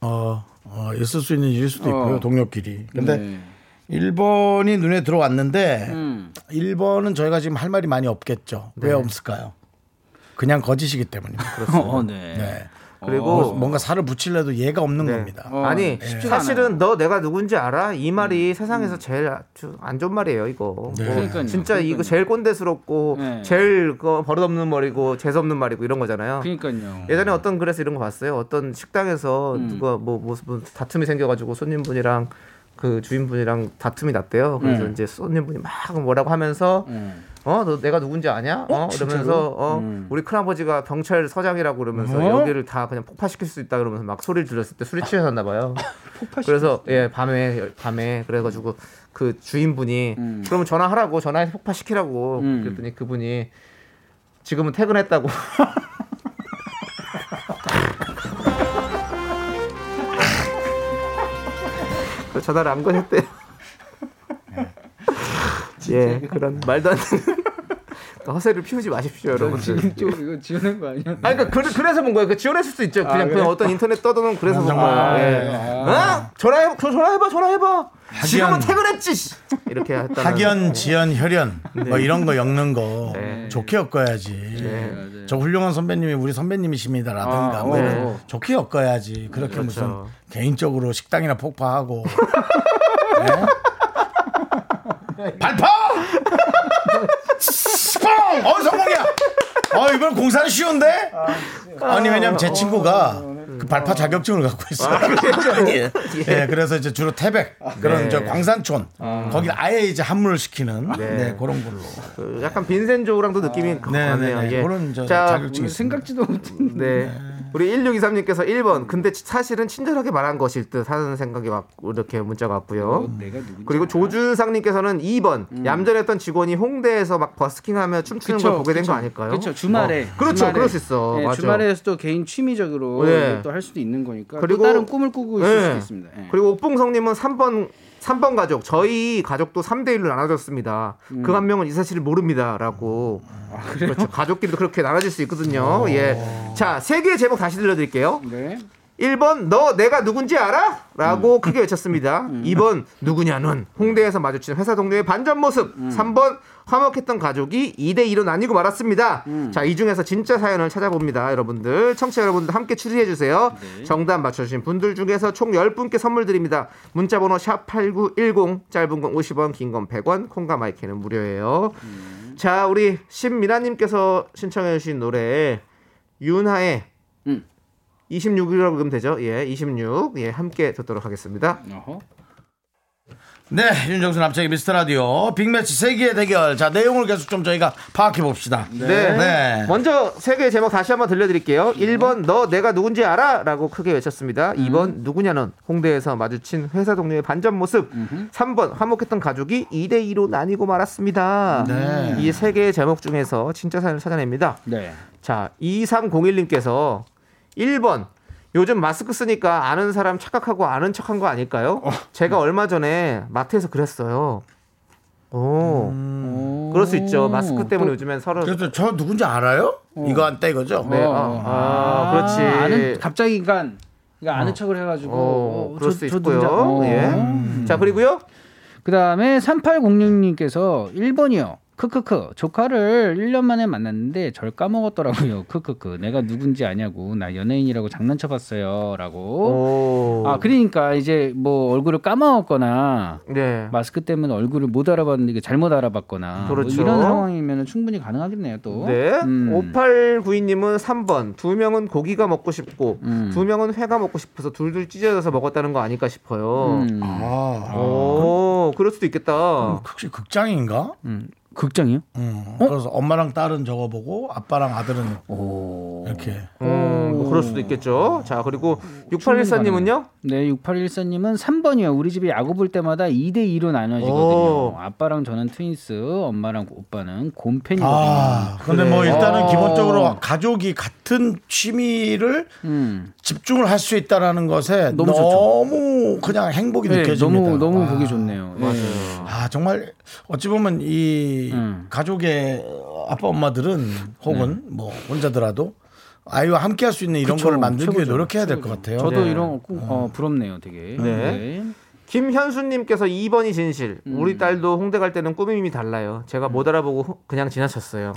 어, 어, 있을 수 있는 일일 수도 있고요 어. 동료끼리. 근데 네. 1번이 눈에 들어왔는데 음. 1번은 저희가 지금 할 말이 많이 없겠죠. 왜 없을까요? 그냥 거짓이기 때문입니다. 어, 네. 네. 그리고 뭔가 살을 붙이려도 예가 없는 네. 겁니다. 어, 아니 쉽지가 사실은 너 내가 누군지 알아? 이 말이 세상에서 제일 아주 안 좋은 말이에요 이거. 네. 뭐 그러니까요. 진짜 이거 그러니까요. 제일 꼰대스럽고 네. 제일 그 버릇없는 말이고 재수 없는 말이고 이런 거잖아요. 그러니까요. 예전에 어떤 글에서 이런 거 봤어요. 어떤 식당에서 음. 누가 뭐 무슨 다툼이 생겨가지고 손님분이랑 그 주인분이랑 다툼이 났대요. 그래서 음. 이제 손님분이 막 뭐라고 하면서 음. 어 너 내가 누군지 아냐? 어, 이러면서 어 음. 우리 큰아버지가 경찰 서장이라고 그러면서 어? 여기를 다 그냥 폭파시킬 수 있다 그러면서 막 소리를 들었을 때 술이 취하셨나 봐요. 그래서 예 밤에 밤에 그래 가지고 그 주인분이 음. 그러면 전화하라고 전화해서 폭파시키라고 음. 그랬더니 그분이 지금은 퇴근했다고. 그 전화를 안 거셨대요. 예, 그런 말도 안 되는 허세를 피우지 마십시오, 여러분들. 지금 좀 이거 지어낸 거 아니야? 아니, 그러니까 그, 그래서 본 거예요. 그 지원했을 수 있죠. 그냥, 그래? 그냥 어떤 인터넷 떠도는 그래서 본 정말. 거예요. 예. 아. 어? 전화해, 저 전화해봐, 전화해봐. 지금은 하기야. 퇴근했지. 씨. 이렇게 했다. 학연, 지연, 혈연 뭐 이런 거 엮는 거 네. 좋게 엮어야지. 네. 저 훌륭한 선배님이 우리 선배님이십니다라든가 아, 뭐 이런 어. 좋게 엮어야지. 그렇게 그렇죠. 무슨 개인적으로 식당이나 폭파하고 네? 발파! 스펑! 어 성공이야. 어 이번 공사는 쉬운데? 아니 왜냐면 제 친구가 그 발파 자격증을 갖고 있어요. 예. 예, 그래서 이제 주로 태백 그런 네. 저 광산촌 거기 아예 이제 함몰 시키는 네. 네. 그런 걸로. 그 약간 빈센조랑도 느낌이 네, 강하네요. 네, 네. 예. 그런 저 자, 자격증이 있습니다. 생각지도 못한. 네. 우리 1623님께서 1번. 근데 사실은 친절하게 말한 것일 듯 하는 생각이 왔고, 이렇게 문자가 왔고요. 누군지. 그리고 조준상님께서는 2번. 얌전했던 직원이 홍대에서 막 버스킹하며 춤추는 걸 보게 된 거 아닐까요? 그렇죠. 주말에. 어. 그렇죠. 주말에. 그럴 수 있어. 예, 맞아. 주말에서도 개인 취미적으로 네. 또할 수도 있는 거니까. 그리고- 또 다른 꿈을 꾸고 있을 네. 수도 있습니다. 예. 그리고 옥봉성님은 3번 3번 가족 저희 가족도 3대 1로 나눠졌습니다. 그한 명은 이 사실을 모릅니다라고. 그렇죠. 가족끼리도 그렇게 나눠질 수 있거든요. 예. 자, 세 개의 제목 다시 들려드릴게요. 네. 1번 너 내가 누군지 알아? 라고 크게 외쳤습니다. 2번 누구냐는 홍대에서 마주친 회사 동료의 반전 모습. 3번 화목했던 가족이 2대 2로 나뉘고 말았습니다. 자, 이 중에서 진짜 사연을 찾아봅니다. 여러분들, 청취자 여러분들 함께 추리해 주세요. 정답 맞춰 주신 분들 중에서 총 10분께 선물 드립니다. 문자 번호 샵8910 짧은 건 50원, 긴 건 100원, 콩과 마이크는 무료예요. 자, 우리 신미나 님께서 신청해 주신 노래 윤하의 음. 26이라고 그러면 되죠? 예, 26. 예, 함께 듣도록 하겠습니다. 어허. 네, 윤정수 남창의 미스터 라디오 빅매치 세계의 대결. 자, 내용을 계속 좀 저희가 파악해 봅시다. 네. 네. 먼저 세 개의 제목 다시 한번 들려드릴게요. 1번 너 내가 누군지 알아? 라고 크게 외쳤습니다. 2번 누구냐는 홍대에서 마주친 회사 동료의 반전 모습. 3번 화목했던 가족이 2대2로 나뉘고 말았습니다. 네. 이세 개의 제목 중에서 진짜 사연을 찾아냅니다. 네. 자, 2301님께서 1번 요즘 마스크 쓰니까 아는 사람 착각하고 아는 척한 거 아닐까요? 제가 얼마 전에 마트에서 그랬어요. 오, 그럴 수 있죠. 마스크 때문에 요즘엔 서로 그래서 저 누군지 알아요? 이거 한때 이거죠? 네, 아, 아, 그렇지. 아는 갑자기 그러니까 그러니까 아는 척을 해가지고 어, 어, 그럴 저- 수저 있고요. 어. 예. 자, 그리고요. 그 다음에 3806님께서 1번이요. 크크크. 조카를 1년 만에 만났는데 절 까먹었더라고요. 크크크. 내가 누군지 아냐고. 나 연예인이라고 장난쳐 봤어요. 라고. 오. 아, 그러니까 이제 뭐 얼굴을 까먹었거나 네. 마스크 때문에 얼굴을 못 알아봤는데 이게 잘못 알아봤거나 뭐 그렇죠. 이런 상황이면 충분히 가능하겠네요 또. 네. 음. 5892님은 3번. 두 명은 고기가 먹고 싶고, 음. 두 명은 회가 먹고 싶어서 둘둘 찢어져서 먹었다는 거 아닐까 싶어요. 음. 아, 오, 그럴 수도 있겠다. 혹시 극장인가? 음. 극장이요? 음. 그래서 엄마랑 딸은 저거 보고 아빠랑 아들은 오. 이렇게. 음, 뭐 그럴 수도 있겠죠. 자, 그리고 6814님은요? 네, 6814님은 3번이요. 우리 집에 야구 볼 때마다 2대 2로 나눠지거든요. 오. 아빠랑 저는 트윈스, 엄마랑 오빠는 곰팬이거든요. 아, 근데 그래. 뭐 일단은 어. 기본적으로 가족이 같은 취미를 음. 집중을 할 수 있다라는 것에 너무 너무. 그냥 행복이 네, 느껴집니다. 너무 너무 아. 보기 좋네요. 맞아요. 아 정말 어찌 보면 이 음. 가족의 아빠 엄마들은 혹은 뭐 혼자더라도 아이와 함께 할 수 있는 이런 거를 만들기 위해 노력해야 될 것 같아요. 저도 네. 이런 거 꼭, 어, 부럽네요, 되게. 네. 김현수님께서 2번이 진실. 음. 우리 딸도 홍대 갈 때는 꾸밈이 달라요. 제가 못 알아보고 후- 그냥 지나쳤어요.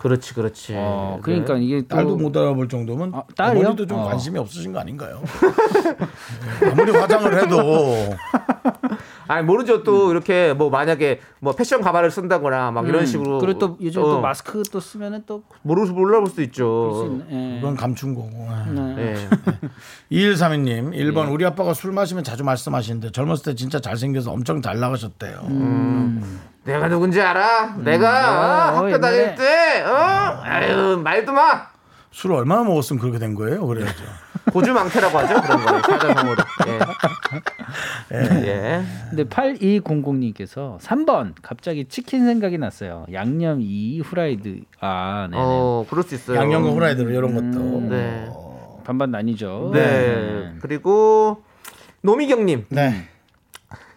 그렇지, 그렇지. 어, 네. 그러니까 이게 또 딸도 못 알아볼 정도면 아, 딸이요? 어머니도 좀 어. 관심이 없으신 거 아닌가요? 네, 아무리 화장을 해도 아니 모르죠. 또 이렇게 뭐 만약에 뭐 패션 가발을 쓴다거나 막 이런 식으로. 음. 그리고 또 요즘 어, 또 마스크 또 쓰면은 또 모르 몰라볼 수도 있죠. 예. 그건 감춘 거고. 네. 네. 2132님 1번 우리 아빠가 술 마시면 자주 말씀하시는데 젊었을 때 진짜 잘생겨서 엄청 잘 나가셨대요. 내가 누군지 알아? 내가 어, 학교 옛날에. 다닐 때, 어? 아유 말도 마. 술을 얼마나 먹었으면 그렇게 된 거예요? 그래야죠. 고주망태라고 하죠 그런 거 사자성어로. 예. 예. 근데 8200님께서 3번 갑자기 치킨 생각이 났어요. 양념 이 후라이드. 아, 네. 어 그럴 수 있어요. 양념과 후라이드로 이런 것도. 네. 반반 나뉘죠. 네. 그리고 노미경님 네.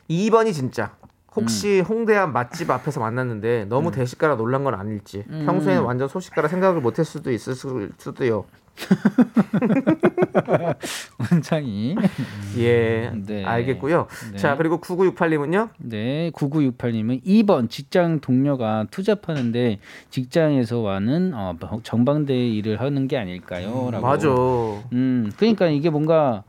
2번이 진짜. 혹시 음. 홍대 앞 맛집 앞에서 만났는데 너무 대식가라 놀란 건 아닐지 음. 평소에는 완전 소식가라 생각을 못했을 수도 있을 수- 수도요. 원창이. 예, 네. 알겠고요. 네. 자 그리고 9968님은요. 네, 9968님은 2번 직장 동료가 투잡하는데 직장에서 와는 어, 정반대 일을 하는 게 아닐까요? 라고. 맞아. 음, 그러니까 이게 뭔가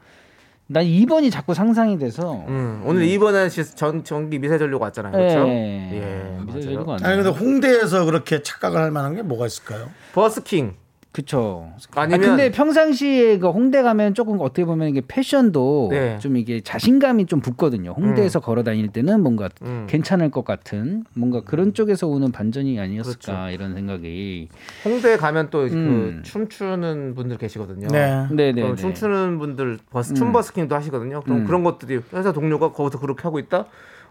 난 2번이 자꾸 상상이 돼서 음, 오늘 2번은 전 전기 미세 전류가 왔잖아요. 그렇죠? 예, 예, 미세 전류가 맞아요. 안 아니 근데. 홍대에서 그렇게 착각을 할 만한 게 뭐가 있을까요? 버스킹. 그쵸. 아니면 아, 근데 평상시에 그 홍대 가면 조금 어떻게 보면 이게 패션도 네. 좀 이게 자신감이 좀 붙거든요. 홍대에서 걸어 다닐 때는 뭔가 음. 괜찮을 것 같은 뭔가 그런 쪽에서 오는 반전이 아니었을까 그렇죠. 이런 생각이. 홍대 가면 또그 음. 춤추는 분들 계시거든요. 네. 네네. 그럼 춤추는 분들 버스 춤 음. 버스킹도 하시거든요. 그럼 음. 그런 것들이 회사 동료가 거기서 그렇게 하고 있다.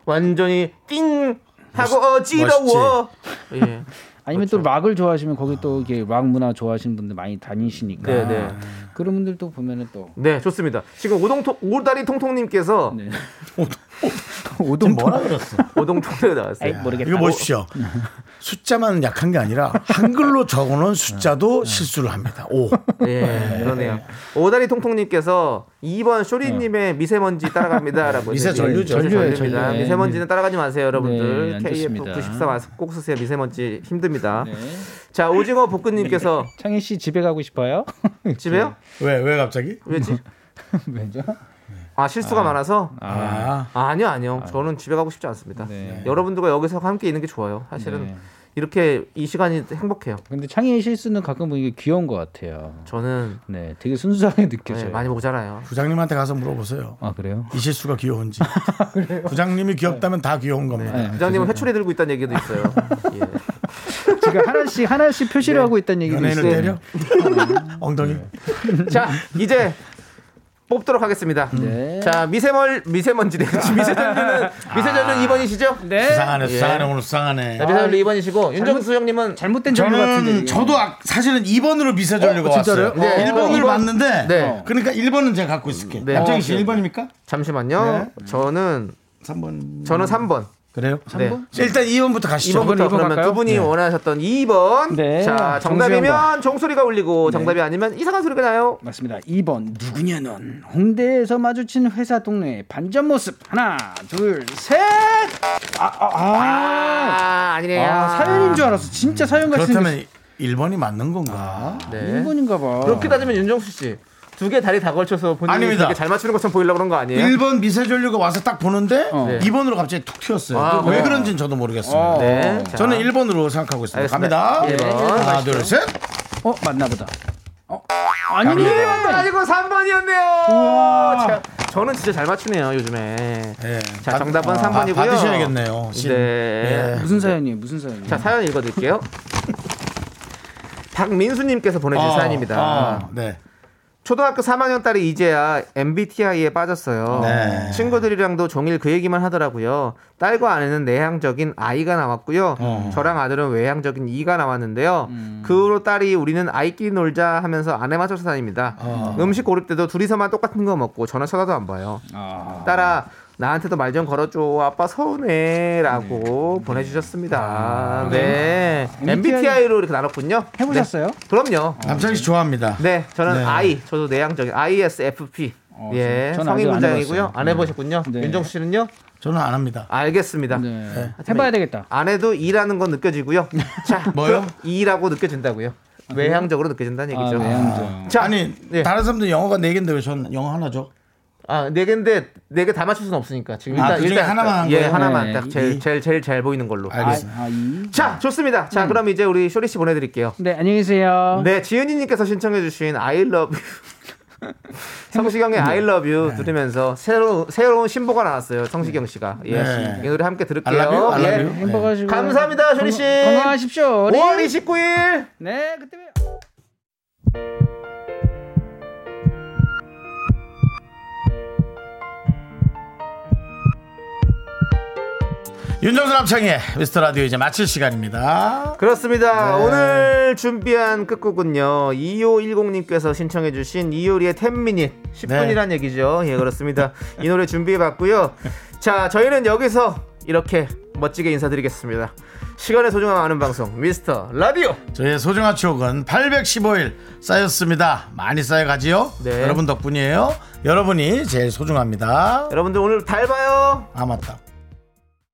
완전히 띵 하고 어지러워. 예. 아니면 그렇죠. 또 락을 좋아하시면 거기 또 이게 락 문화 좋아하시는 분들 많이 다니시니까 네, 네. 그런 분들도 보면은 또 네, 좋습니다. 지금 오동통 오다리 통통님께서 네. 지금 오동 뭐라 그랬어? 오동통에 나왔어요. 에이, 모르겠다. 이거 보십시오. 숫자만 약한 게 아니라 한글로 적어놓은 숫자도 실수를 합니다. 오. 예, 그러네요. 오다리 통통님께서 2번 쇼리님의 미세먼지 따라갑니다라고. 미세 전류죠. 미세 전류입니다. 전류. 미세먼지는 따라가지 마세요, 네, 여러분들. 안 좋습니다. KF94 마스크 꼭 쓰세요. 미세먼지 힘듭니다. 네. 자, 오징어 볶음님께서 창희 씨 집에 가고 싶어요? 집에요? 왜, 왜 갑자기? 왜지? 왜죠? 아, 실수가 많아서? 아. 아, 아 니요, 아니요. 저는 집에 가고 싶지 않습니다. 네. 여러분들과 여기서 함께 있는 게 좋아요. 사실은 네. 이렇게 이 시간이 행복해요. 근데 창희의 실수는 가끔 보니까 귀여운 것 같아요. 저는 네, 되게 순수하게 네, 느껴져요. 많이 모자라요. 부장님한테 가서 물어보세요. 아 그래요? 이 실수가 귀여운지. 부장님이 귀엽다면 다 귀여운 겁니다. 네. 부장님은 회초리 들고 있다는 얘기도 있어요. 예. 지금 하나씩 하나씩 표시를 네. 하고 있다는 얘기도 연예인을 있어요. 때려? 엉덩이? 자, 이제 뽑도록 하겠습니다. 네. 자, 미세멀 미세먼지래. 미세전류는 미세전류 2번이시죠? 네. 수상하네, 예. 수상하네, 오늘 수상하네. 자, 미세전류 2번이시고 윤정수 형님은 잘못된 전류 같은데. 저는 저도 아- 사실은 2번으로 미세전류가 어, 진짜로요? 왔어요. 네. 1번을 어, 봤는데 네. 그러니까 1번은 제가 갖고 있을게. 네. 남정희 씨 어, 1번입니까? 잠시만요. 저는 3번. 저는 3번. 그래요? 네. 일단 2번부터 가시죠. 2번부터 이번 그러면 갈까요? 두 분이 네. 원하셨던 2번. 네. 자, 정답이면 종소리가 울리고 정답이 아니면 이상한 소리가 나요. 맞습니다. 2번 누구냐 넌 홍대에서 마주친 회사 동료의 반전 모습 하나 둘 셋. 아, 아, 아. 아, 아 니네요. 아, 사연인 줄 알았어. 진짜 사연 같은. 그렇다면 1번이 맞는 건가? 네. 1번인가 봐. 그렇게 따지면 윤정수 씨. 두 개 다리 다 걸쳐서 본인이 아닙니다. 되게 잘 맞추는 것처럼 보이려고 그런 거 아니에요? 1번 미세전류가 와서 딱 보는데 어. 네. 2번으로 갑자기 툭 튀었어요. 아, 왜 그래요? 그런지는 저도 모르겠습니다. 어. 네. 자. 저는 1번으로 생각하고 있습니다. 알겠습니다. 갑니다. 일 번. 하나, 둘, 셋. 어 맞나 보다. 어 아니네. 1번도 아니고 3번이었네요. 우와. 저는 진짜 잘 맞추네요, 요즘에. 네. 자, 정답은 아, 3번이고요. 받으셔야겠네요. 신. 네. 예. 무슨 사연이에요? 무슨 사연이에요? 자, 사연 읽어드릴게요. 박민수님께서 보내주신 어, 사연입니다. 어, 네. 초등학교 3학년 딸이 이제야 MBTI에 빠졌어요. 네. 친구들이랑도 종일 그 얘기만 하더라고요. 딸과 아내는 내향적인 I가 나왔고요. 어. 저랑 아들은 외향적인 E가 나왔는데요. 음. 그 후로 딸이 우리는 아이끼리 놀자 하면서 아내 맞춰서 다닙니다. 어. 음식 고를 때도 둘이서만 똑같은 거 먹고 저는 쳐다도 안 봐요. 아. 딸아 나한테도 말 좀 걸어줘 아빠 서운해라고 보내주셨습니다. 네 MBTI MBTI로 이렇게 나눴군요. 해보셨어요? 네. 그럼요. 남창희 씨 좋아합니다. 네 저는 네. I 저도 내향적인 ISFP 어, 예 저는 성인 아직 안. 안 해보셨군요. 네. 윤정수 씨는요? 저는 안 합니다. 알겠습니다. 네. 해봐야 되겠다. 아내도 E라는 건 느껴지고요. 자 뭐요? E라고 느껴진다고요. 외향적으로 느껴진다는 아, 얘기죠. 외향적. 자, 아니 네. 다른 사람들 영어가 4개인데 왜 저는 영어 하나죠? 아, 네 개인데 네 개 다 맞출 수는 없으니까 지금 아, 일단 그중에 일단 하나만 한 예, 거예요? 하나만 네, 딱 제일 이. 제일 제일 잘 보이는 걸로. 알겠습니다. 아, 이. 자, 좋습니다. 자, 그럼 이제 우리 쇼리 씨 보내 드릴게요. 네, 안녕히 계세요. 네, 지은이 님께서 신청해 주신 I love you. 성시경의 I love you 들으면서 새로운 새로운 신보가 나왔어요. 성시경 씨가. 예. 네. 이 노래 함께 들을게요. I love you, I 예. love you. 행복하시고 감사합니다, 쇼리 씨. 건강- 건강하십시오. 우리. 5월 29일 네, 그때 봬요. 윤정수 남창의 미스터 라디오 이제 마칠 시간입니다. 그렇습니다. 네. 오늘 준비한 끝곡은요. 2510님께서 신청해주신 이효리의 10미닛 10분이란 네. 얘기죠. 예, 그렇습니다. 이 노래 준비해봤고요. 자, 저희는 여기서 이렇게 멋지게 인사드리겠습니다. 시간의 소중함 아는 방송 미스터 라디오. 저희의 소중한 추억은 815일 쌓였습니다. 많이 쌓여가지요. 네. 여러분 덕분이에요. 여러분이 제일 소중합니다. 여러분들 오늘 달 봐요. 아 맞다.